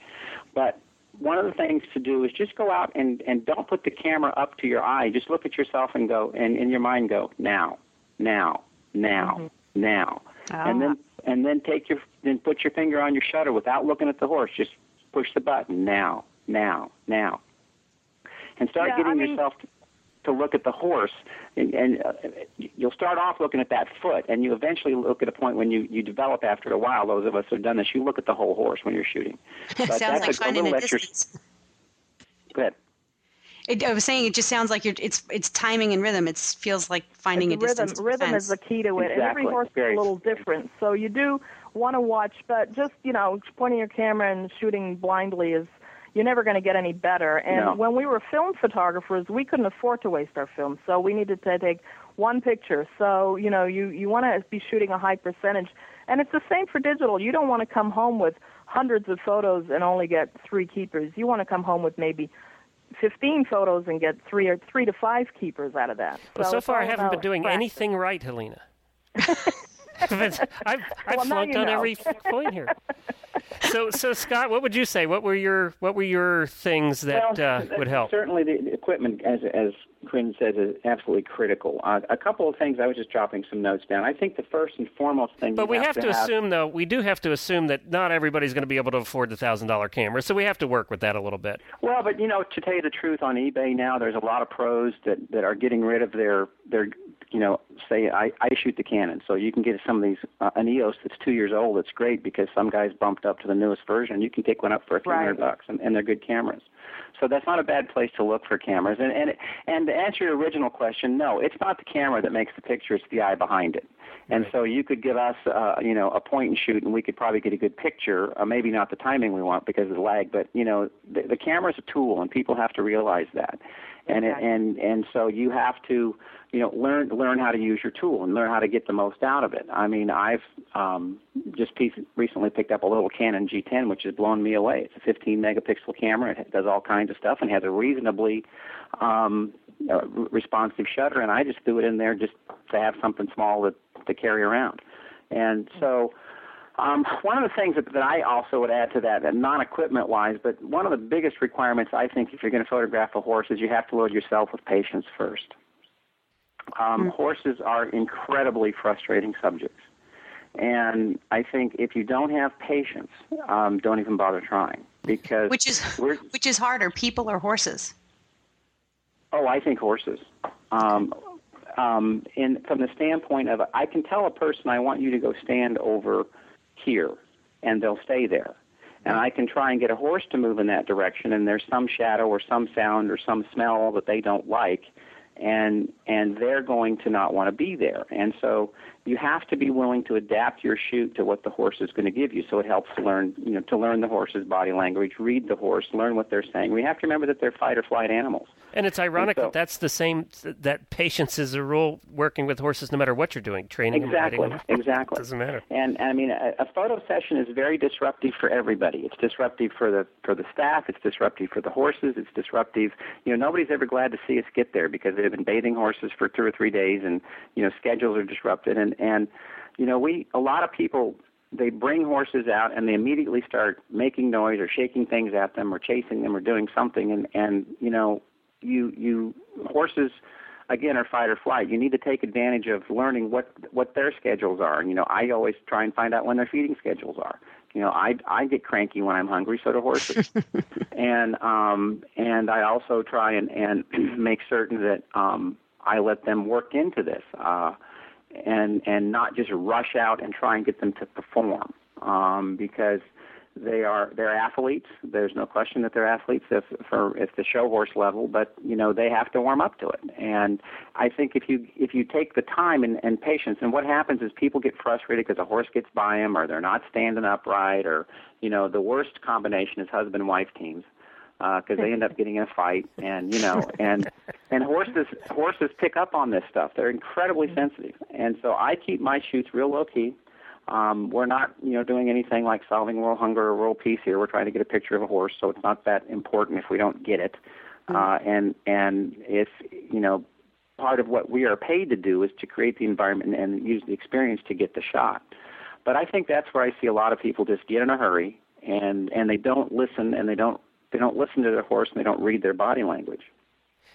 but one of the things to do is just go out and and don't put the camera up to your eye. Just look at yourself and go, and in your mind go now, now, now, now, and then and then take your then put your finger on your shutter without looking at the horse. Just push the button now, now, now, and start Yeah, getting I mean- yourself to, to look at the horse. And, and uh, you'll start off looking at that foot, and you eventually look at a point when you you develop after a while. Those of us who've done this, you look at the whole horse when you're shooting. <laughs> But Sounds that's like a, fun a a exercise. distance. Go ahead. It, I was saying it just sounds like you're, it's it's timing and rhythm. It feels like finding It's a rhythm distance. rhythm fence. is the key to it and every horse Very- is a little different so you do want to watch but just you know pointing your camera and shooting blindly is you're never going to get any better and No. when we were film photographers we couldn't afford to waste our film so we needed to take one picture so you know you you want to be shooting a high percentage and it's the same for digital you don't want to come home with hundreds of photos and only get three keepers you want to come home with maybe 15 photos and get three or three to five keepers out of that. Well, so it's far I haven't been doing practice. anything right, Helena. I've <laughs> I've, I've Well, flunked on know. every point here. So so Scott, what would you say? What were your what were your things that Well, uh, would help? Certainly, the, the equipment, as as Quinn says is absolutely critical. Uh, a couple of things. I was just dropping some notes down. I think the first and foremost thing. But we have, have to, have, assume, though, we do have to assume that not everybody's going to be able to afford the thousand dollar camera, so we have to work with that a little bit. Well, but you know, to tell you the truth, on eBay now, there's a lot of pros that that are getting rid of their their you know, say I, I shoot the Canon, so you can get some of these uh, an EOS that's two years old. It's great because some guys bumped up to the newest version. You can pick one up for a few hundred bucks, and, and they're good cameras. So that's not a bad place to look for cameras. And and and to answer your original question, no, it's not the camera that makes the picture; it's the eye behind it. And so you could give us, uh, you know, a point and shoot, and we could probably get a good picture. Uh, maybe not the timing we want because of the lag, but you know, the, the camera's a tool, and people have to realize that. And Exactly. and and so you have to, you know, learn learn how to use your tool and learn how to get the most out of it. I mean, I've um, just piece, recently picked up a little Canon G10, which has blown me away. It's a 15 megapixel camera. It does all kinds of stuff and has a reasonably um, uh, responsive shutter. And I just threw it in there just to have something small to to carry around. And so. Um, one of the things that, that I also would add to that, and non-equipment wise, but one of the biggest requirements I think if you're going to photograph a horse is you have to load yourself with patience first. Um, Horses are incredibly frustrating subjects, and I think if you don't have patience, um, don't even bother trying because Which is <laughs> which is harder, people or horses? Oh, I think horses. Um, um, in from the standpoint of, I can tell a person, I want you to go stand over here, and they'll stay there. And I can try and get a horse to move in that direction, and there's some shadow or some sound or some smell that they don't like, and and they're going to not want to be there. And so you have to be willing to adapt your shoot to what the horse is going to give you. So it helps to learn, you know, to learn the horse's body language, read the horse, learn what they're saying. We have to remember that they're fight or flight animals. And it's ironic so- that that's the same, that patience is a rule working with horses no matter what you're doing, training Exactly, riding them. <laughs> exactly. Doesn't matter. And I mean, a, a photo session is very disruptive for everybody. It's disruptive for the for the staff. It's disruptive for the horses. It's disruptive. You know, nobody's ever glad to see us get there because they've been bathing horses for two or three days, and you know, schedules are disrupted. And and you know, we a lot of people they bring horses out and they immediately start making noise or shaking things at them or chasing them or doing something. And and you know, you you horses again are fight or flight. You need to take advantage of learning what what their schedules are. And you know, I always try and find out when their feeding schedules are. You know, I I get cranky when I'm hungry, so do horses. <laughs> and um and I also try and and <clears throat> make certain that um I let them work into this. Uh and and not just rush out and try and get them to perform um, because they are they're athletes. There's no question that they're athletes if for if the show horse level, but you know they have to warm up to it. And I think if you if you take the time and, and patience, and what happens is people get frustrated because a horse gets by them or they're not standing upright, or you know the worst combination is husband wife teams uh, because they end up getting in a fight <laughs> and you know and and horses horses pick up on this stuff they're incredibly sensitive and so i keep my shoots real low key um we're not you know doing anything like solving world hunger or world peace here. We're trying to get a picture of a horse so it's not that important if we don't get it. Uh and and if you know part of what we are paid to do is to create the environment and use the experience to get the shot. But i think that's where i see a lot of people just get in a hurry and and they don't listen and they don't they don't listen to their horse and they don't read their body language.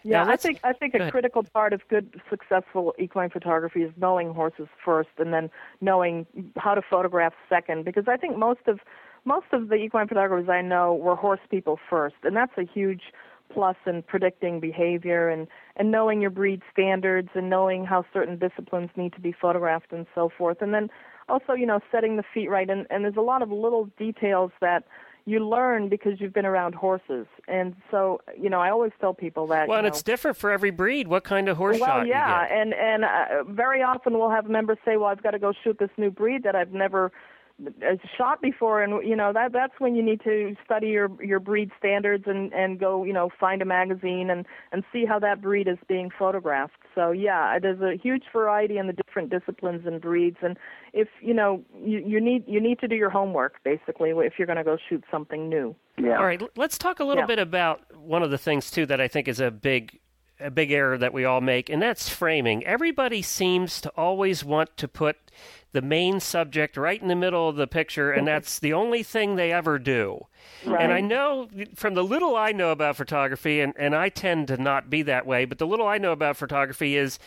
Yeah, I think I think a critical part of good, successful equine photography is knowing horses first, and then knowing how to photograph second. Because I think most of most of the equine photographers I know were horse people first, and that's a huge plus in predicting behavior and and knowing your breed standards and knowing how certain disciplines need to be photographed and so forth. And then also, you know, setting the feet right. And and there's a lot of little details that you learn because you've been around horses. And so, you know, I always tell people that. Well, and know, it's different for every breed. What kind of horse well, shot yeah, you get? and and uh, very often we'll have members say, "Well, I've got to go shoot this new breed that I've never Uh, shot before," and you know that that's when you need to study your your breed standards and and go, you know, find a magazine and and see how that breed is being photographed. So yeah, there's a huge variety in the different disciplines and breeds, and if you know you you need you need to do your homework basically if you're going to go shoot something new. Yeah. All right, let's talk a little Yeah. bit about one of the things too that I think is a big a big error that we all make, and that's framing. Everybody seems to always want to put the main subject right in the middle of the picture, and that's the only thing they ever do. Right. And I know from the little I know about photography, and, and I tend to not be that way, but the little I know about photography is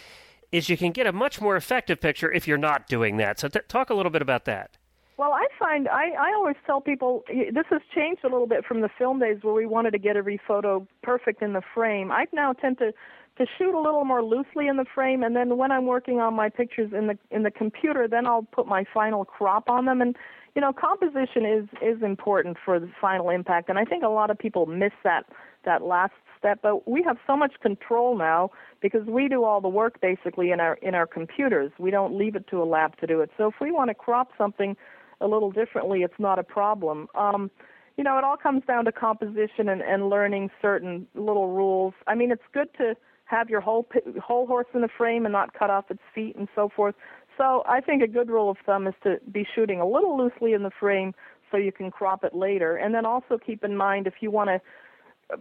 is you can get a much more effective picture if you're not doing that. So t- talk a little bit about that. Well, I find I, I always tell people this has changed a little bit from the film days where we wanted to get every photo perfect in the frame. I now tend to to shoot a little more loosely in the frame and then when I'm working on my pictures in the in the computer then I'll put my final crop on them. And you know composition is is important for the final impact and I think a lot of people miss that that last step. But we have so much control now because we do all the work basically in our in our computers. We don't leave it to a lab to do it. So if we want to crop something a little differently it's not a problem. Um you know it all comes down to composition and and learning certain little rules. I mean it's good to have your whole whole horse in the frame and not cut off its feet and so forth. So I think a good rule of thumb is to be shooting a little loosely in the frame so you can crop it later. And then also keep in mind if you want to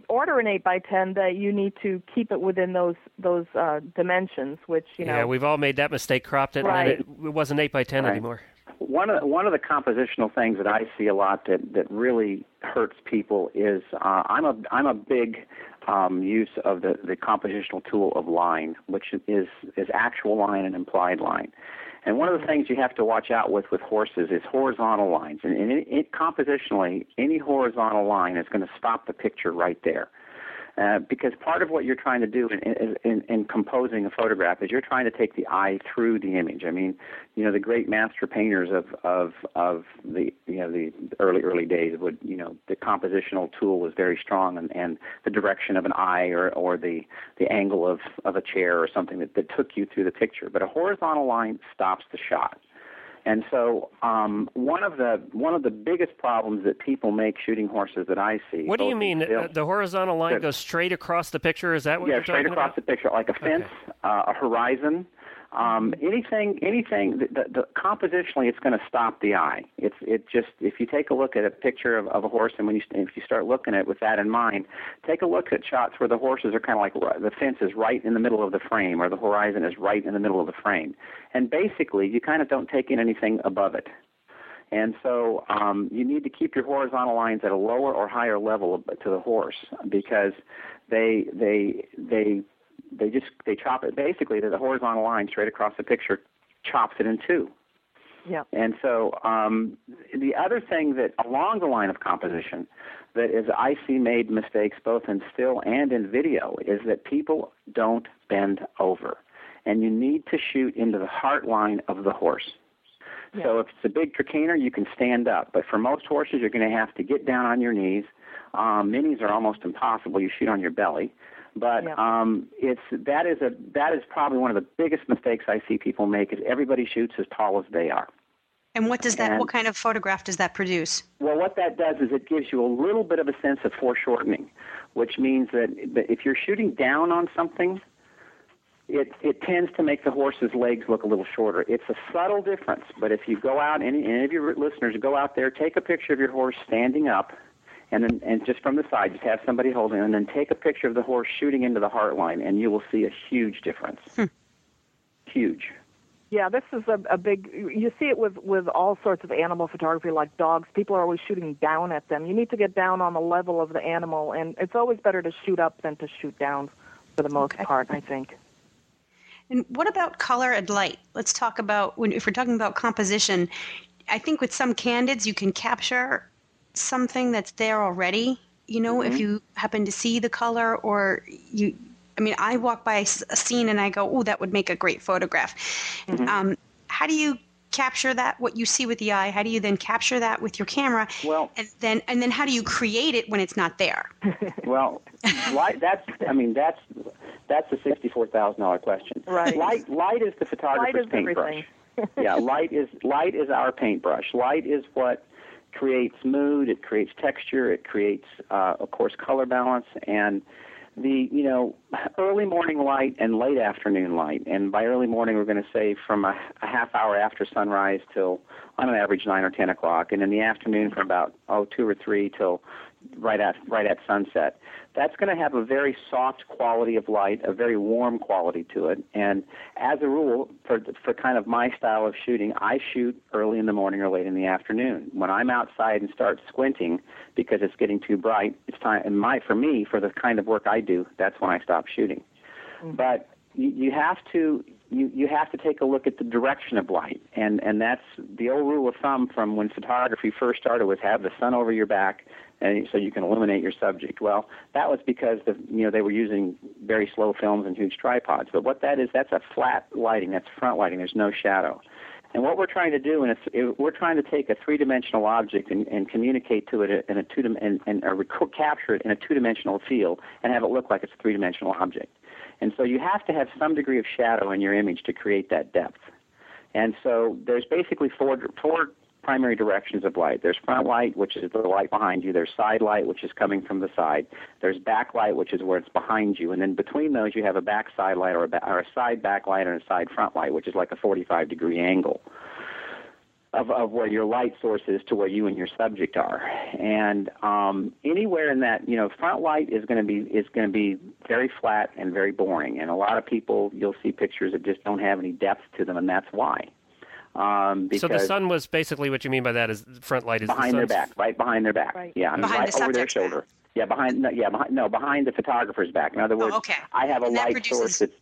order an 8 by 10 that you need to keep it within those those uh, dimensions which you know Yeah, we've all made that mistake, cropped it, Right. and it, it wasn't 8 by 10 Right. anymore. One of the, one of the compositional things that I see a lot that that really hurts people is uh, I'm a I'm a big um, use of the the compositional tool of line, which is is actual line and implied line. And one of the things you have to watch out with with horses is horizontal lines. And, and it, it, compositionally, any horizontal line is going to stop the picture right there. Uh, because part of what you're trying to do in, in, in composing a photograph is you're trying to take the eye through the image. I mean, you know, the great master painters of of of the you know the early early days would you know the compositional tool was very strong and, and the direction of an eye or or the the angle of of a chair or something that, that took you through the picture. But a horizontal line stops the shot. And so, um, one of the one of the biggest problems that people make shooting horses that I see. What do you mean? still- Uh, the horizontal line Good. goes straight across the picture? Is that what yeah, you're saying? Yeah, straight across the picture, like a fence, uh, a horizon, um, anything, anything. The, the, the, compositionally, it's going to stop the eye. It's it just if you take a look at a picture of, of a horse, and when you if you start looking at it with that in mind, take a look at shots where the horses are kind of like the fence is right in the middle of the frame, or the horizon is right in the middle of the frame, and basically you kind of don't take in anything above it. And so um, you need to keep your horizontal lines at a lower or higher level to the horse because they they they they just they chop it basically the horizontal line straight across the picture chops it in two. yeah And so um, the other thing that along the line of composition that is I see made mistakes both in still and in video is that people don't bend over. And you need to shoot into the heart line of the horse. So if it's a big Trakehner, you can stand up. But for most horses, you're going to have to get down on your knees. Um, minis are almost impossible. You shoot on your belly. But Yeah. um, it's that is a that is probably one of the biggest mistakes I see people make is everybody shoots as tall as they are. And what does that? And- What kind of photograph does that produce? Well, what that does is it gives you a little bit of a sense of foreshortening, which means that, that if you're shooting down on something, it, it tends to make the horse's legs look a little shorter. It's a subtle difference, but if you go out, any, any of your listeners go out there, take a picture of your horse standing up, and then and just from the side, just have somebody holding, it, and then take a picture of the horse shooting into the heart line, and you will see a huge difference. Hmm. Huge. Yeah, this is a, a big. You see it with with all sorts of animal photography, like dogs. People are always shooting down at them. You need to get down on the level of the animal, and it's always better to shoot up than to shoot down, for the most Okay. part. I think. And what about color and light? Let's talk about when if we're talking about composition. I think with some candids you can capture something that's there already. You know, if you happen to see the color or you. I mean, I walk by a scene and I go, "Oh, that would make a great photograph." Um, how do you capture that? What you see with the eye? How do you then capture that with your camera? Well- and then and then how do you create it when it's not there? <laughs> Well, light. That's. I mean, that's that's a sixty-four thousand dollar question. Right. Light. Light is the photographer's Light is paintbrush. <laughs> yeah. Light is light is our paintbrush. Light is what creates mood. It creates texture. It creates, uh, of course, color balance and the you know early morning light and late afternoon light. And by early morning, we're going to say from a, a half hour after sunrise till on an average nine or ten o'clock, and in the afternoon from about oh two or three till right at right at sunset. That's going to have a very soft quality of light, a very warm quality to it. And as a rule, for for kind of my style of shooting, I shoot early in the morning or late in the afternoon. When I'm outside and start squinting because it's getting too bright, it's time. And my for me, for the kind of work I do, that's when I stop shooting. Mm-hmm. But you, you have to you, you have to take a look at the direction of light, and and that's the old rule of thumb from when photography first started was have the sun over your back, and so you can eliminate your subject. Well, that was because the you know they were using very slow films and huge tripods. But what that is, that's a flat lighting, that's front lighting. There's no shadow. And what we're trying to do, and we're trying to take a three-dimensional object and, and communicate to it in a two and, and capture it in a two-dimensional field and have it look like it's a three-dimensional object. And so you have to have some degree of shadow in your image to create that depth. And so there's basically four four primary directions of light. There's front light, which is the light behind you. There's side light, which is coming from the side. There's back light, which is where it's behind you. And then between those, you have a back side light or a, or a side back light and a side front light, which is like a 45 degree angle of, of where your light source is to where you and your subject are. And um, anywhere in that, you know, front light is going to be is going to be very flat and very boring. And a lot of people, you'll see pictures that just don't have any depth to them, and that's why. Um, so the sun was basically what you mean by that is front light is behind the their back, right behind their back. Right. Yeah, behind right over their shoulder. Back. Yeah, behind. No, yeah, behind, no, behind the photographer's back. In other words, oh, okay. I have a and light produces... source that's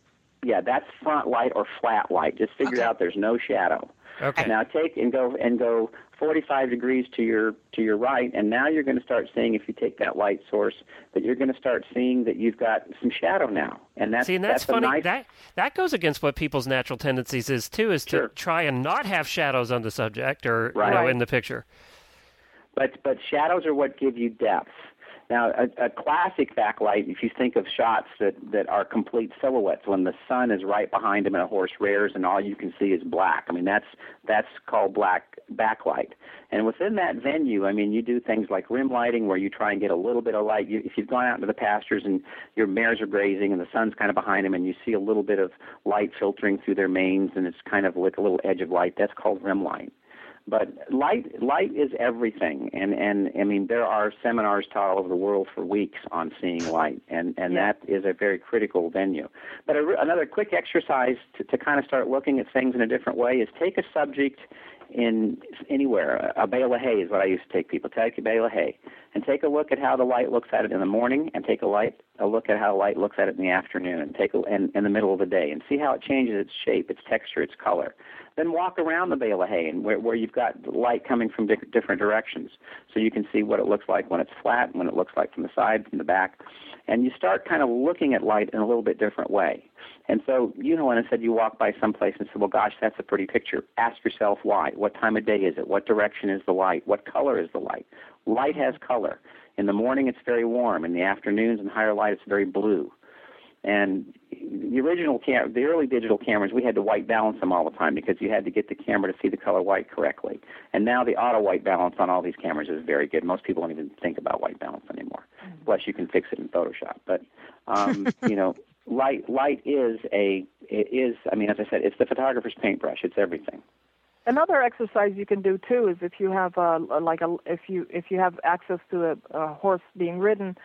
yeah, that's front light or flat light. Just figure okay. out there's no shadow. Okay. Now take and go and go 45 degrees to your to your right, and now you're going to start seeing if you take that light source that you're going to start seeing that you've got some shadow now, and that's see, and that's, that's funny. Nice... That that goes against what people's natural tendencies is too, is to sure. try and not have shadows on the subject or right. you know in the picture. But but shadows are what give you depth. Now, a, a classic backlight, if you think of shots that, that are complete silhouettes, when the sun is right behind him and a horse rears and all you can see is black. I mean, that's that's called black backlight. And within that venue, I mean, you do things like rim lighting, where you try and get a little bit of light. You, if you've gone out into the pastures and your mares are grazing and the sun's kind of behind them, and you see a little bit of light filtering through their manes, and it's kind of like a little edge of light, that's called rim light. But light light is everything, and and I mean there are seminars taught all over the world for weeks on seeing light, and and yeah. that is a very critical venue. But a, another quick exercise to, to kind of start looking at things in a different way is take a subject in anywhere. A bale of hay is what I used to take people. Take a bale of hay and take a look at how the light looks at it in the morning, and take a light a look at how light looks at it in the afternoon, and take a, in, in the middle of the day, and see how it changes its shape, its texture, its color. Then walk around the bale of hay and where, where you've got light coming from di- different directions, so you can see what it looks like when it's flat, when it looks like from the side, from the back, and you start kind of looking at light in a little bit different way. And so, you know, when I said you walk by someplace and say, well, gosh, that's a pretty picture, ask yourself why. What time of day is it? What direction is the light? What color is the light? Light has color. In the morning, it's very warm. In the afternoons and higher light, it's very blue. And the original cam- the early digital cameras, we had to white balance them all the time because you had to get the camera to see the color white correctly. And now the auto white balance on all these cameras is very good. Most people don't even think about white balance anymore, unless you can fix it in Photoshop. But um, <laughs> you know, light light is a it is. I mean, as I said, it's the photographer's paintbrush. It's everything. Another exercise you can do too is if you have uh, like a if you if you have access to a, a horse being ridden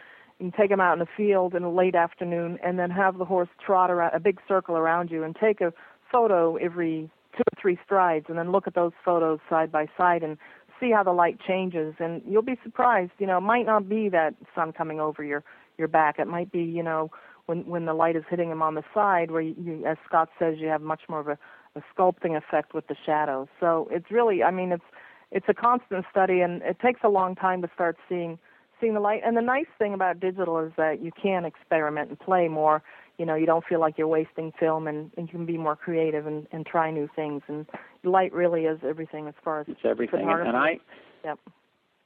can take him out in the field in the late afternoon and then have the horse trot around a big circle around you and take a photo every two or three strides and then look at those photos side by side and see how the light changes. And you'll be surprised you know it might not be that sun coming over your your back. It might be you know when when the light is hitting him on the side where you, you as scott says you have much more of a, a sculpting effect with the shadows. So it's really i mean it's it's a constant study and it takes a long time to start seeing seeing the light. And the nice thing about digital is that you can experiment and play more. You know, you don't feel like you're wasting film, and, and you can be more creative and, and try new things. And light really is everything as far as it's everything. And I, yep.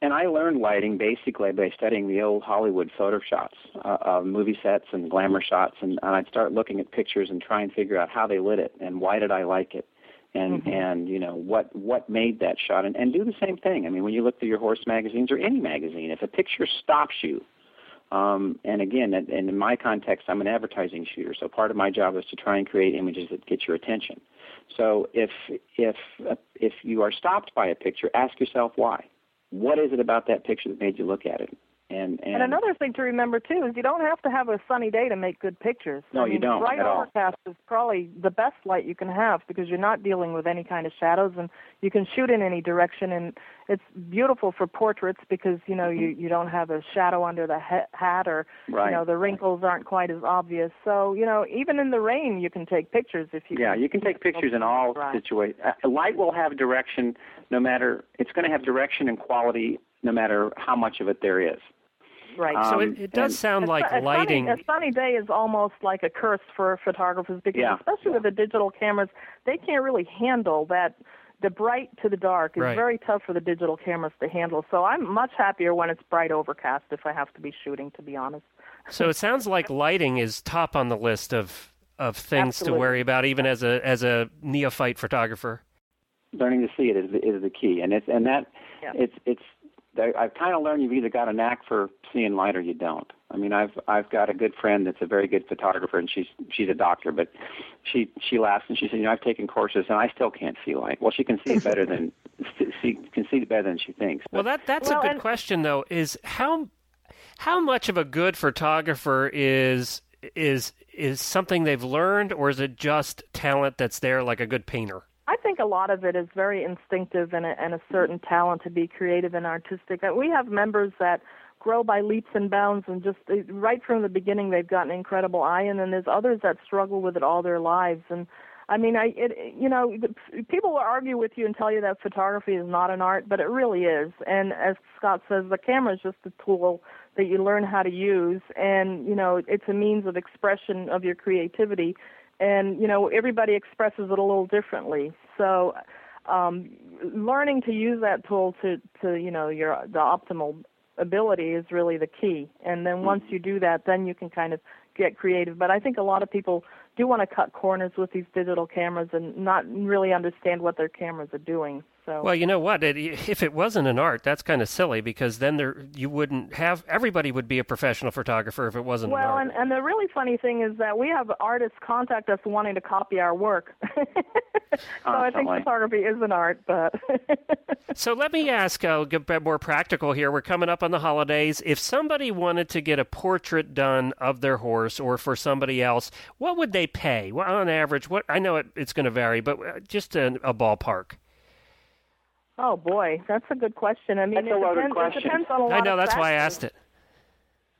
And I learned lighting basically by studying the old Hollywood photo shots, uh, uh, movie sets and glamour shots, and, and I'd start looking at pictures and try and figure out how they lit it and why did I like it and mm-hmm. and you know what what made that shot. And, and do the same thing. I mean when you look through your horse magazines or any magazine if a picture stops you um, and again and in my context i'm an advertising shooter so part of my job is to try and create images that get your attention. So if if uh, if you are stopped by a picture ask yourself why. What is it about that picture that made you look at it And, and And another thing to remember too is you don't have to have a sunny day to make good pictures. No, I you don't Bright at all. overcast is probably the best light you can have because you're not dealing with any kind of shadows, and you can shoot in any direction. And it's beautiful for portraits because you know you you don't have a shadow under the ha- hat, or Mm-hmm. Right. you know the wrinkles aren't quite as obvious. So you know even in the rain you can take pictures if you. Yeah, you can take pictures in all Right. situations. Uh, light will have direction no matter, it's going to have direction and quality no matter how much of it there is. Right. So Um, it, it does sound like su- a lighting. Sunny, a sunny day is almost like a curse for photographers because, Yeah. especially with the digital cameras, they can't really handle that. The bright to the dark is Right. very tough for the digital cameras to handle. So I'm much happier when it's bright overcast if I have to be shooting, to be honest. So it sounds like lighting is top on the list of of things Absolutely. to worry about, even as a as a neophyte photographer. Learning to see it is the, is the key, and it's and that Yeah. it's it's. I- I've kind of learned you've either got a knack for seeing light or you don't. I mean, I've I've got a good friend that's a very good photographer, and she's she's a doctor, but she she laughs and she said, you know, I've taken courses and I still can't see light. Well, she can see it better than <laughs> she can see it better than she thinks. Well, that that's Well, a good and- question though. Is how how much of a good photographer is is is something they've learned, or is it just talent that's there, like a good painter? I think a lot of it is very instinctive and a, and a certain talent to be creative and artistic. We have members that grow by leaps and bounds, and just right from the beginning they've got an incredible eye, and then there's others that struggle with it all their lives. And I mean, I it, you know, people will argue with you and tell you that photography is not an art, but it really is. And as Scott says, the camera is just a tool that you learn how to use, and you know, it's a means of expression of your creativity and you know everybody expresses it a little differently. So um learning to use that tool to to you know your the optimal ability is really the key. And then once you do that then you can kind of get creative. But i think a lot of people do want to cut corners with these digital cameras and not really understand what their cameras are doing so Well, you know what? It, if it wasn't an art, that's kind of silly because then there you wouldn't have everybody would be a professional photographer if it wasn't an well art. and and the really funny thing is that we have artists contact us wanting to copy our work <laughs> so i think photography is an art but <laughs> So let me ask, uh, get a bit more practical here. We're coming up on the holidays. If somebody wanted to get a portrait done of their horse or for somebody else, what would they pay? Well, on average, what I know it, it's going to vary, but uh, just a, a ballpark. Oh boy, that's a good question. I mean, That's it, a depends, question. it depends on a lot I know of that's why I asked it.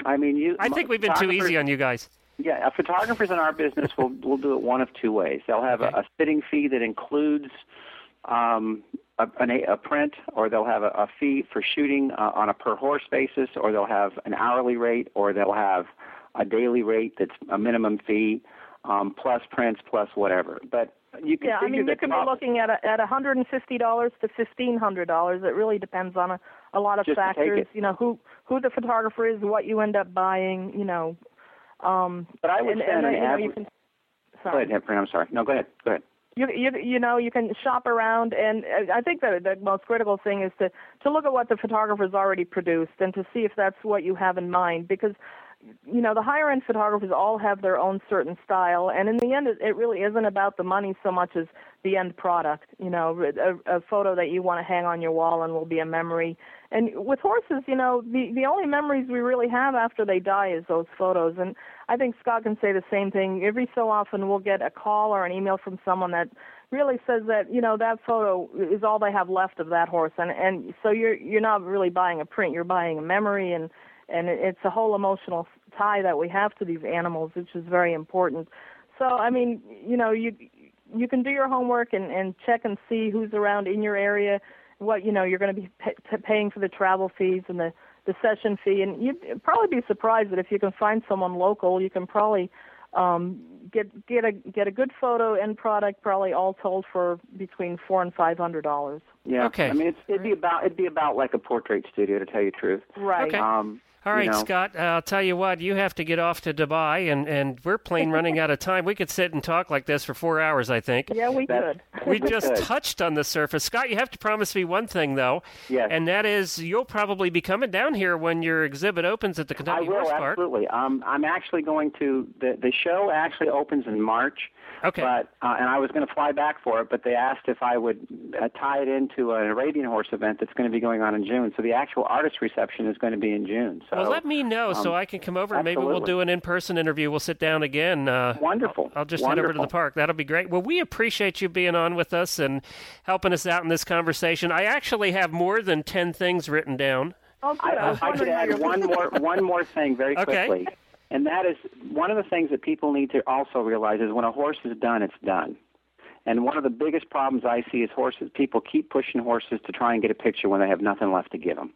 I mean, you. I think we've been too easy on you guys. Yeah, uh, photographers in our business will will do it one of two ways. They'll have Okay. a, a sitting fee that includes um, a, an, a print, or they'll have a, a fee for shooting uh, on a per horse basis, or they'll have an hourly rate, or they'll have a daily rate that's a minimum fee um, plus prints plus whatever. But you can Yeah, I mean, you can be looking at a, at $150 to $1,500. It really depends on a, a lot of Just factors. You know, who who the photographer is, what you end up buying. You know. Um, But I would and, say and an you know, average. you can. Go Sorry. ahead, Hepburn. I'm sorry. No, go ahead. Go ahead. you you you know you can shop around and I think that the most critical thing is to to look at what the photographer's already produced and to see if that's what you have in mind because you know the higher end photographers all have their own certain style and in the end it, it really isn't about the money so much as the end product you know a, a photo that you want to hang on your wall and will be a memory. And with horses you know the the only memories we really have after they die is those photos and I think Scott can say the same thing. Every so often we'll get a call or an email from someone that really says that you know that photo is all they have left of that horse and and so you're you're not really buying a print you're buying a memory and and it's a whole emotional tie that we have to these animals which is very important so i mean you know you you can do your homework and and check and see who's around in your area what you know you're going to be pay, paying for the travel fees and the the session fee and you'd probably be surprised that if you can find someone local you can probably um get get a get a good photo and product probably all told for between four and five hundred dollars Yeah. Okay. I mean, it's, it'd be about it'd be about like a portrait studio to tell you the truth. right Okay. Um, All you know. Scott. Uh, I'll tell you what. You have to get off to Dubai, and and we're plane running out of time. We could sit and talk like this for four hours. I think. yeah we That's, could we just Good. touched on the surface. Scott, you have to promise me one thing though, Yes. and that is you'll probably be coming down here when your exhibit opens at the I Kentucky will Horse Park. absolutely. Um, I'm actually going to the the show actually opens in March. Okay. But uh, and I was going to fly back for it, but they asked if I would uh, tie it into an Arabian horse event that's going to be going on in June. So the actual artist reception is going to be in June. So well, let me know so um, I can come over and maybe we'll do an in-person interview. We'll sit down again. Uh, Wonderful. I'll just head over to the park. That'll be great. Well, we appreciate you being on with us and helping us out in this conversation. I actually have more than 10 things written down. Oh, good. I, I, was I, I could add one more one more thing very <laughs> Okay. quickly, and that is one of the things that people need to also realize is when a horse is done, it's done. And one of the biggest problems I see is horses. People keep pushing horses to try and get a picture when they have nothing left to give them.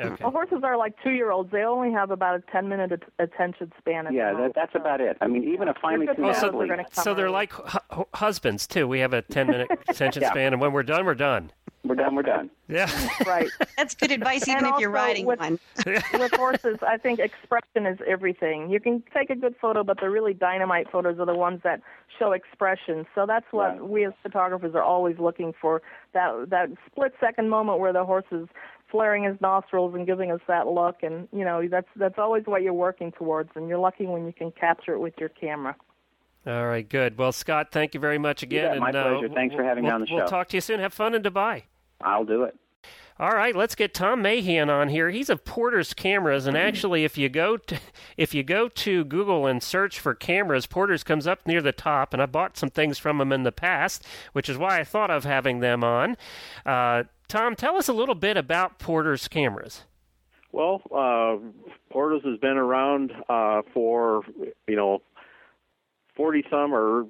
Okay. Well, horses are like two-year-olds. They only have about a ten-minute at- attention span. At Yeah, that, most. that's about it. I mean, even a finely good tuned Oh, so- athlete. We're gonna come So they're like hu- husbands, too. We have a 10 minute <laughs> attention Yeah. span, and when we're done, we're done. We're done. We're done. Yeah. <laughs> right. That's good advice, even And if you're riding with- one. <laughs> with horses, I think expression is everything. You can take a good photo, but the really dynamite photos are the ones that show expression. So that's what Right. we as photographers are always looking for that that split second moment where the horse is flaring his nostrils and giving us that look and you know that's that's always what you're working towards and you're lucky when you can capture it with your camera. All right, good. Well, Scott, thank you very much again. bet. My and, uh, pleasure. Thanks for having me we'll- on the show We'll talk to you soon. Have fun in Dubai. I'll do it. All right, let's get Tom Mahan on here. He's of Porter's Cameras, and actually, if you go to if you go to Google and search for cameras, Porter's comes up near the top. And I bought some things from him in the past, which is why I thought of having them on. Uh, Tom, tell us a little bit about Porter's Cameras. Well, uh, Porter's has been around uh, for you know forty some or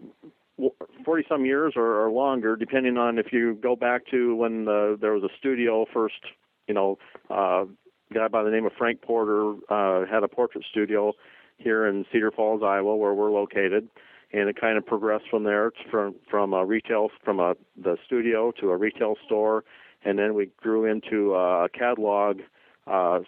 forty some years or, or longer, depending on if you go back to when the, there was a studio first. You know, uh, guy by the name of Frank Porter uh, had a portrait studio here in Cedar Falls, Iowa, where we're located, and it kind of progressed from there It's from from a retail from a the studio to a retail store, and then we grew into a catalog uh,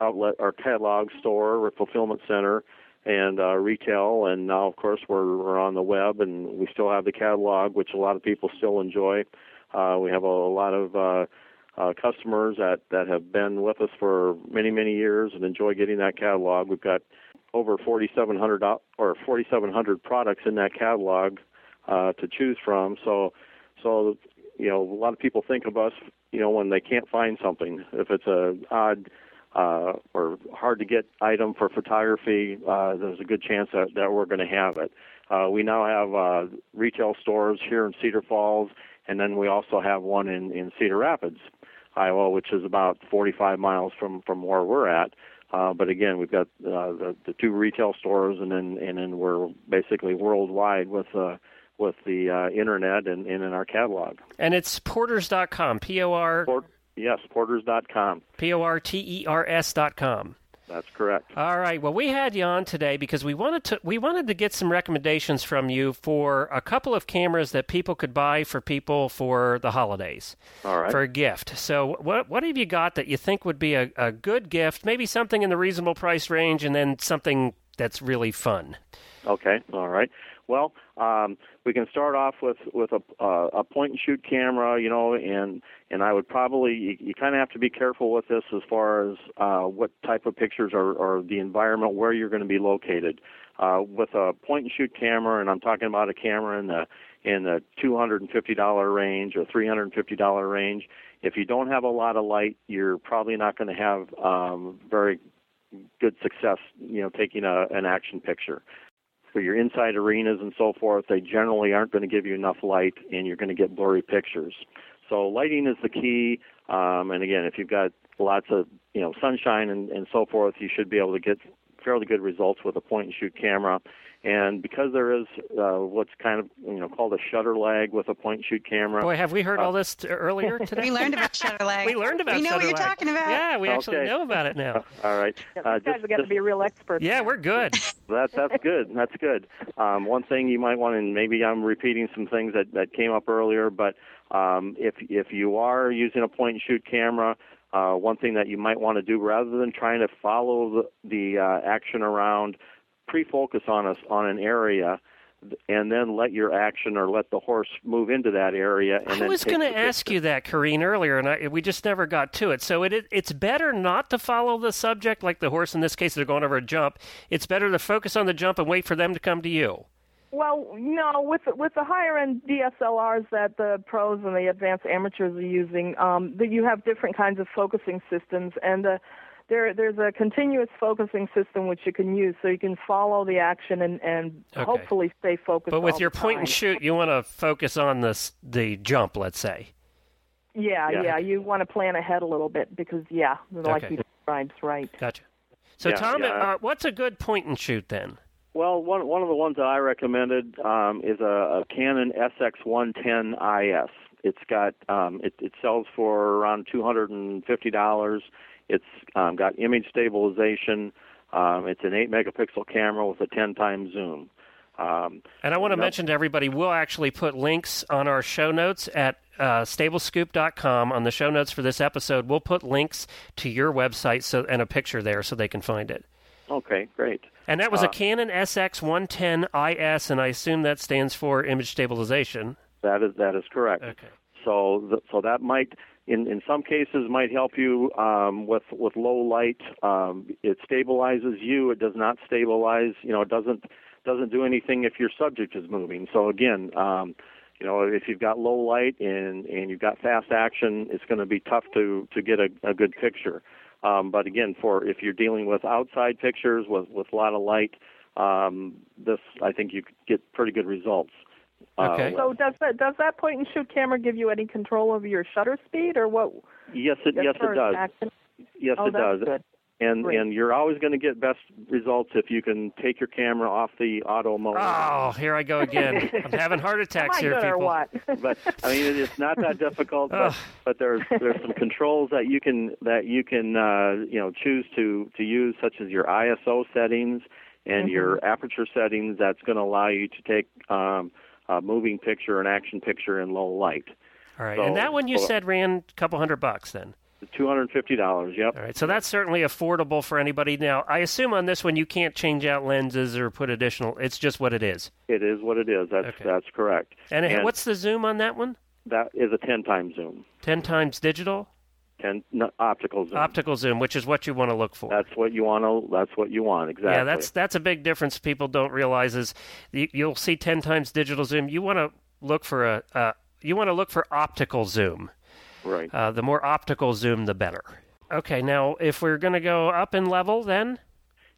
outlet or catalog store or fulfillment center and uh, retail and now of course we're, we're on the web and we still have the catalog which a lot of people still enjoy. Uh, we have a, a lot of uh, uh, customers that, that have been with us for many many years and enjoy getting that catalog. We've got over 4700 out- or 4700 products in that catalog uh, to choose from. So so you know a lot of people think of us you know when they can't find something. If it's a odd uh, or hard to get item for photography, uh, there's a good chance that, that we're going to have it. Uh, we now have uh, retail stores here in Cedar Falls, and then we also have one in, in Cedar Rapids, Iowa, which is about 45 miles from, from where we're at. Uh, but again, we've got uh, the, the two retail stores, and then and then we're basically worldwide with uh, with the uh, internet and, and in our catalog. And it's porters.com, P O R yes, porters.com. P O R T E R S dot com. That's correct. All right. Well, we had you on today because we wanted to we wanted to get some recommendations from you for a couple of cameras that people could buy for people for the holidays All right. for a gift. So, what what have you got that you think would be a, a good gift? Maybe something in the reasonable price range, and then something that's really fun. Okay, all right. Well, um, we can start off with with a uh, a point and shoot camera, you know, and and I would probably you, you kind of have to be careful with this as far as uh, what type of pictures or, or the environment where you're going to be located. Uh, with a point and shoot camera, and I'm talking about a camera in the in the $250 range or $350 range. If you don't have a lot of light, you're probably not going to have um, very good success, you know, taking a, an action picture. For your inside arenas and so forth, they generally aren't going to give you enough light, and you're going to get blurry pictures. So lighting is the key. Um, and again, if you've got lots of you know sunshine and, and so forth, you should be able to get fairly good results with a point and shoot camera. And because there is uh, what's kind of you know called a shutter lag with a point and shoot camera, Boy, have we heard all this t- earlier <laughs> today? We learned about shutter lag. We learned about We know shutter what you're lag. talking about. Yeah, we actually know about it now. <laughs> all right. Yeah, Uh, these guys just- have got to just- be real experts. Yeah, we're good. <laughs> That's that's good. That's good. Um, one thing you might want, and maybe I'm repeating some things that, that came up earlier, but um, if if you are using a point and shoot camera, uh, one thing that you might want to do rather than trying to follow the, the uh, action around, pre-focus on us on an area and then let your action or let the horse move into that area. And I was going to ask you that, Carien, earlier, and I, we just never got to it. So it, it, it's better not to follow the subject, like the horse in this case, they're going over a jump. It's better to focus on the jump and wait for them to come to you. Well, no, with with the higher end DSLRs that the pros and the advanced amateurs are using, um, that you have different kinds of focusing systems, and the there there's a continuous focusing system which you can use so you can follow the action and and Okay. hopefully stay focused But with all your the point and time. shoot, you want to focus on this the jump, let's say. yeah, Yeah. yeah you want to plan ahead a little bit because yeah like Okay. you described right Gotcha. So, Yeah, Tom, yeah. Uh, what's a good point and shoot then? Well, one one of the ones that I recommended um, is a, a Canon SX110 IS. It's got um, it, it sells for around two hundred and fifty dollars. It's um, got image stabilization. Um, it's an eight megapixel camera with a ten times zoom. Um, And I want to Nope. mention to everybody, we'll actually put links on our show notes at uh, stablescoop.com. On the show notes for this episode, we'll put links to your website so and a picture there so they can find it. Okay, great. And that was a Uh, Canon SX110 IS, and I assume that stands for image stabilization. That is that is correct. Okay. So th- so that might in in some cases might help you um, with with low light. Um, it stabilizes you. It does not stabilize. You know, it doesn't doesn't do anything if your subject is moving. So again. Um, you know, if you've got low light and and you've got fast action, it's going to be tough to to get a, a good picture. Um, but again, for if you're dealing with outside pictures with with a lot of light, um, this I think you could get pretty good results. Uh, Okay. so does that does that point and shoot camera give you any control over your shutter speed or what yes, it yes it does. action? Yes, oh it does. good And Great. and you're always going to get best results if you can take your camera off the auto mode. Oh, here I go again. I'm having heart <laughs> am attacks I here, good or people. what <laughs> But I mean, it's not that difficult. But, but there's there's some controls that you can that you can uh, you know choose to to use, such as your ISO settings and Mm-hmm. your aperture settings. That's going to allow you to take um, a moving picture, an action picture in low light. All right. So- and that one you so- said ran a couple hundred bucks then. Two hundred and fifty dollars. Yep. All right, so that's certainly affordable for anybody. Now, I assume on this one you can't change out lenses or put additional. It's just what it is. It is what it is. That's Okay. that's correct. And, And- what's the zoom on that one? That is a ten times zoom. Ten times digital, and no, optical zoom. optical zoom, which is what you want to look for. That's what you want to. That's what you want exactly. Yeah, that's that's a big difference. People don't realize is you, you'll see ten times digital zoom. You want to look for a uh, you want to look for optical zoom. Right. Uh, the more optical zoom, the better. Okay, now if we're going to go up in level, then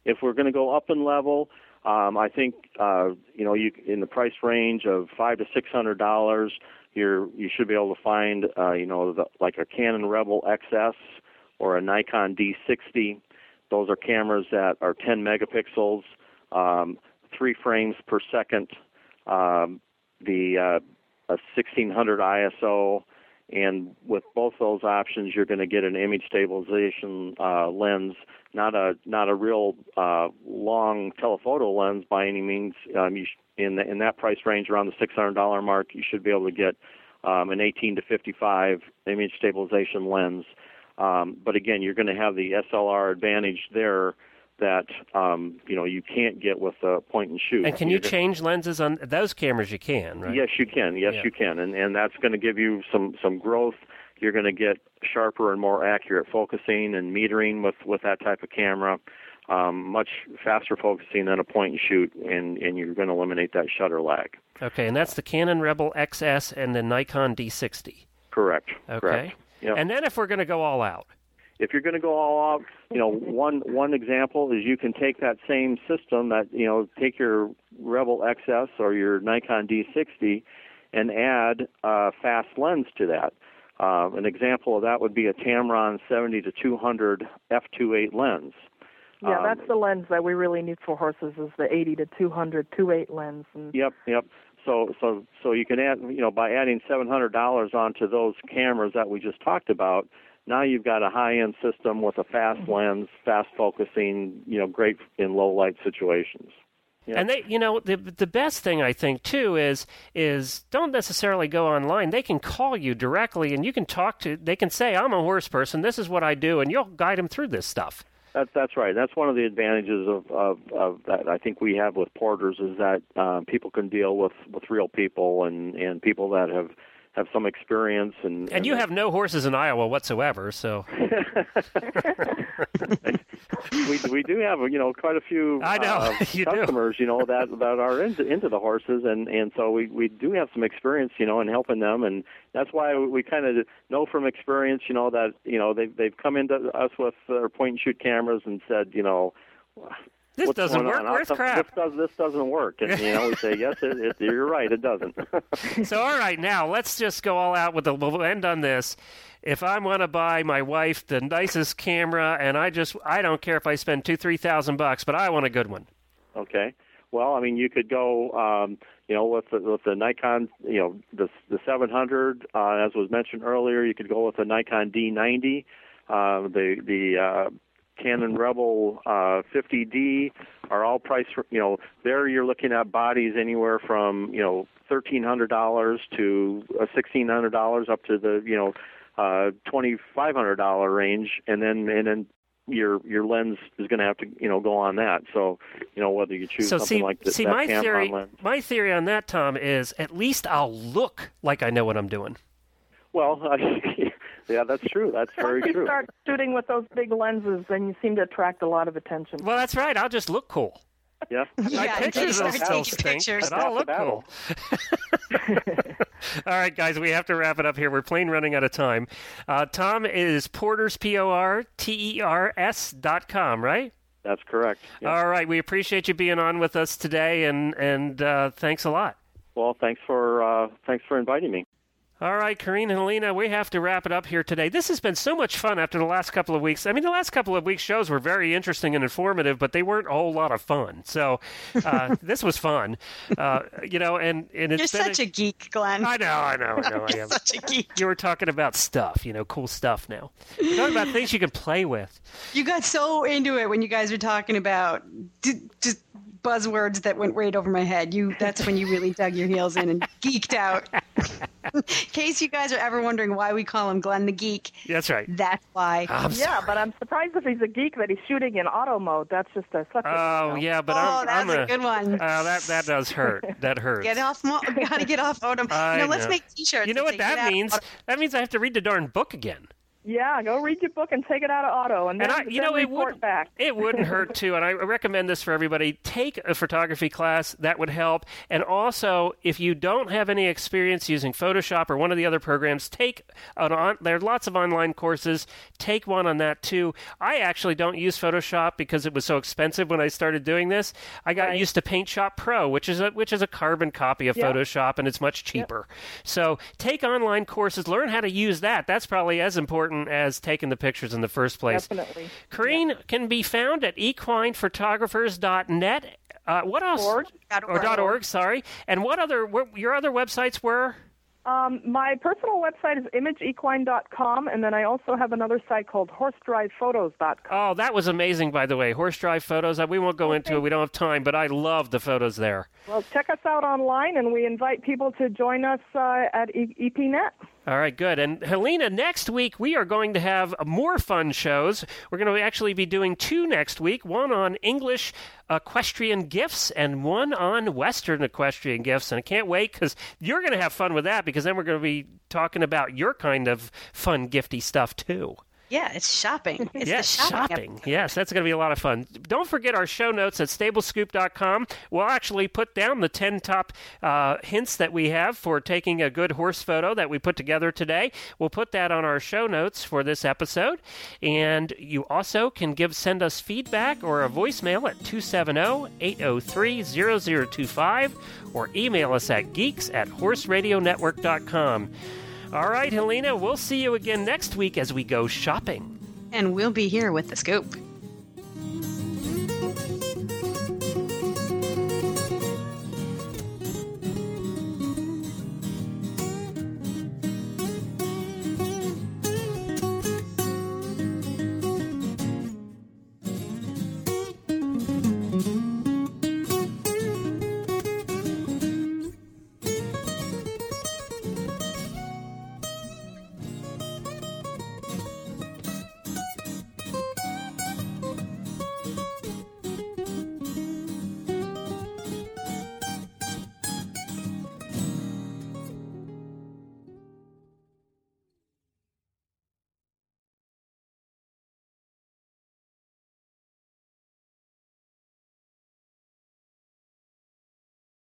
If we're going to go up in level, um, I think uh, you know you in the price range of five to six hundred dollars, you're you should be able to find uh, you know the, like a Canon Rebel XS or a Nikon D60. Those are cameras that are 10 megapixels, um, three frames per second, um, the uh, a 1600 ISO, and with both those options, you're going to get an image stabilization uh, lens, not a not a real uh, long telephoto lens by any means. Um, you sh- in the, in that price range, around the $600 mark, you should be able to get um, an 18 to 55 image stabilization lens. Um, but again, you're going to have the SLR advantage there that um, you know you can't get with a point and shoot. and can you change lenses on those cameras? You can, right? Yes, you can. Yes, Yeah. you can, and and that's going to give you some some growth. You're going to get sharper and more accurate focusing and metering with with that type of camera. Um, much faster focusing than a point and shoot, and and you're going to eliminate that shutter lag. Okay, and that's the Canon Rebel XS and the Nikon D60. Correct. Okay. Correct. Yep. And then if we're going to go all out, if you're going to go all out, you know, <laughs> one one example is you can take that same system that you know, take your Rebel XS or your Nikon D60 and add a fast lens to that. Uh, an example of that would be a Tamron 70 to 200 f2.8 lens. Yeah, Um, that's the lens that we really need for horses is the 80 to 200 2.8 lens. And Yep, yep. So so so you can add you know by adding seven hundred dollars onto those cameras that we just talked about, now you've got a high end system with a fast lens, fast focusing, you know, great in low light situations. Yeah. and they, you know, the the best thing I think too is is don't necessarily go online. They can call you directly, and you can talk to. They can say, "I'm a horse person. This is what I do," and you'll guide them through this stuff. That's that's right. That's one of the advantages of, of, of that I think we have with porters is that um, people can deal with, with real people and, and people that have have some experience and And you have no horses in Iowa whatsoever, so <laughs> we we do have you know quite a few I know, uh, <laughs> you do. customers you know that that are into into the horses and and so we we do have some experience you know in helping them and that's why we kind of know from experience you know that you know they they've come into us with their point and shoot cameras and said you know this what's doesn't work. Where's This crap? does this doesn't work, and you know we say yes, it, it, you're right, it doesn't. <laughs> So, all right, now let's just go all out with the. We'll end on this. If I want to buy my wife the nicest camera, and I just, I don't care if I spend two, three thousand bucks, but I want a good one. Okay. Well, I mean, you could go, um, you know, with the, with the Nikon, you know, the the 700, uh, as was mentioned earlier. You could go with the Nikon D90, uh, the the uh, Canon Rebel uh, 50D are all priced. You know, there you're looking at bodies anywhere from you know thirteen hundred dollars to uh, sixteen hundred dollars up to the you know uh, twenty five hundred dollar range, and then and then your your lens is going to have to you know go on that. So you know whether you choose So something see, like this, see, my theory, lens. my theory on that, Tom, is at least I'll look like I know what I'm doing. Well, <laughs> yeah, that's true. That's very Once you true. start shooting with those big lenses, then you seem to attract a lot of attention. Well, that's right. I'll just look cool. Yeah. <laughs> My Yeah, pictures will start still taking stink, pictures. but I'll look cool. <laughs> All right, guys, we have to wrap it up here. We're plain running out of time. Uh, Tom is Porter's P O R T E R S dot com, right? That's correct. Yeah. All right, we appreciate you being on with us today, and and uh, thanks a lot. Well, thanks for uh, thanks for inviting me. All right, Carien and Helena, we have to wrap it up here today. This has been so much fun after the last couple of weeks. I mean, the last couple of weeks' shows were very interesting and informative, but they weren't a whole lot of fun. So uh, <laughs> this was fun, uh, you know. And and it's You're been such a geek, Glenn. I know, I know, I know. <laughs> You're am. such a geek. You were talking about stuff, you know, cool stuff. Now, We're talking about things you can play with. You got so into it when you guys were talking about just buzzwords that went right over my head. You that's when you really dug your heels in and geeked out. <laughs> in case you guys are ever wondering why we call him Glenn the Geek, That's right. that's why. I'm s- Yeah, but I'm surprised if he's a geek that he's shooting in auto mode. That's just a such a. Oh you know. yeah, but oh, I'm, that's I'm a, good one. Uh, that that does hurt. That <laughs> hurts. Get off! Mo- gotta get off Odom. <laughs> I You know, let's make T-shirts. You know what that means? Odom." That means I have to read the darn book again. Yeah, go read your book and take it out of auto, and then, And I, you then know, it wouldn't back. <laughs> it wouldn't hurt <laughs> too. And I recommend this for everybody. Take a photography class that would help. And also, if you don't have any experience using Photoshop or one of the other programs, take an on. There are lots of online courses. Take one on that too. I actually don't use Photoshop because it was so expensive when I started doing this. I got Right. used to Paint Shop Pro, which is a which is a carbon copy of Yeah. Photoshop, and it's much cheaper. So take online courses, learn how to use that. That's probably as important as taking the pictures in the first place. Definitely. Carien can be found at equinephotographers.net. Uh, what else? Org. Dot Or dot org, sorry. And what other, what, your other websites were? Um, my personal website is imagequine.com, and then I also have another site called horsedrivephotos.com. Oh, that was amazing, by the way. Horse Drive photos. Uh, We won't go into it. We don't have time, but I love the photos there. Well, check us out online, and we invite people to join us uh, at e- EPNet. All right, good. And Helena, next week we are going to have more fun shows. We're going to actually be doing two next week one on English equestrian gifts and one on Western equestrian gifts. And I can't wait because you're going to have fun with that because then we're going to be talking about your kind of fun, gifty stuff too. Yeah, it's shopping. <laughs> It's yes, the shopping. shopping. Yes, that's going to be a lot of fun. Don't forget our show notes at stablescoop.com. We'll actually put down the 10 top uh, hints that we have for taking a good horse photo that we put together today. We'll put that on our show notes for this episode. And you also can give send us feedback or a voicemail at 270-803-0025 or email us at geeks at horseradionetwork.com. All right, Helena, we'll see you again next week as we go shopping. And we'll be here with the scoop.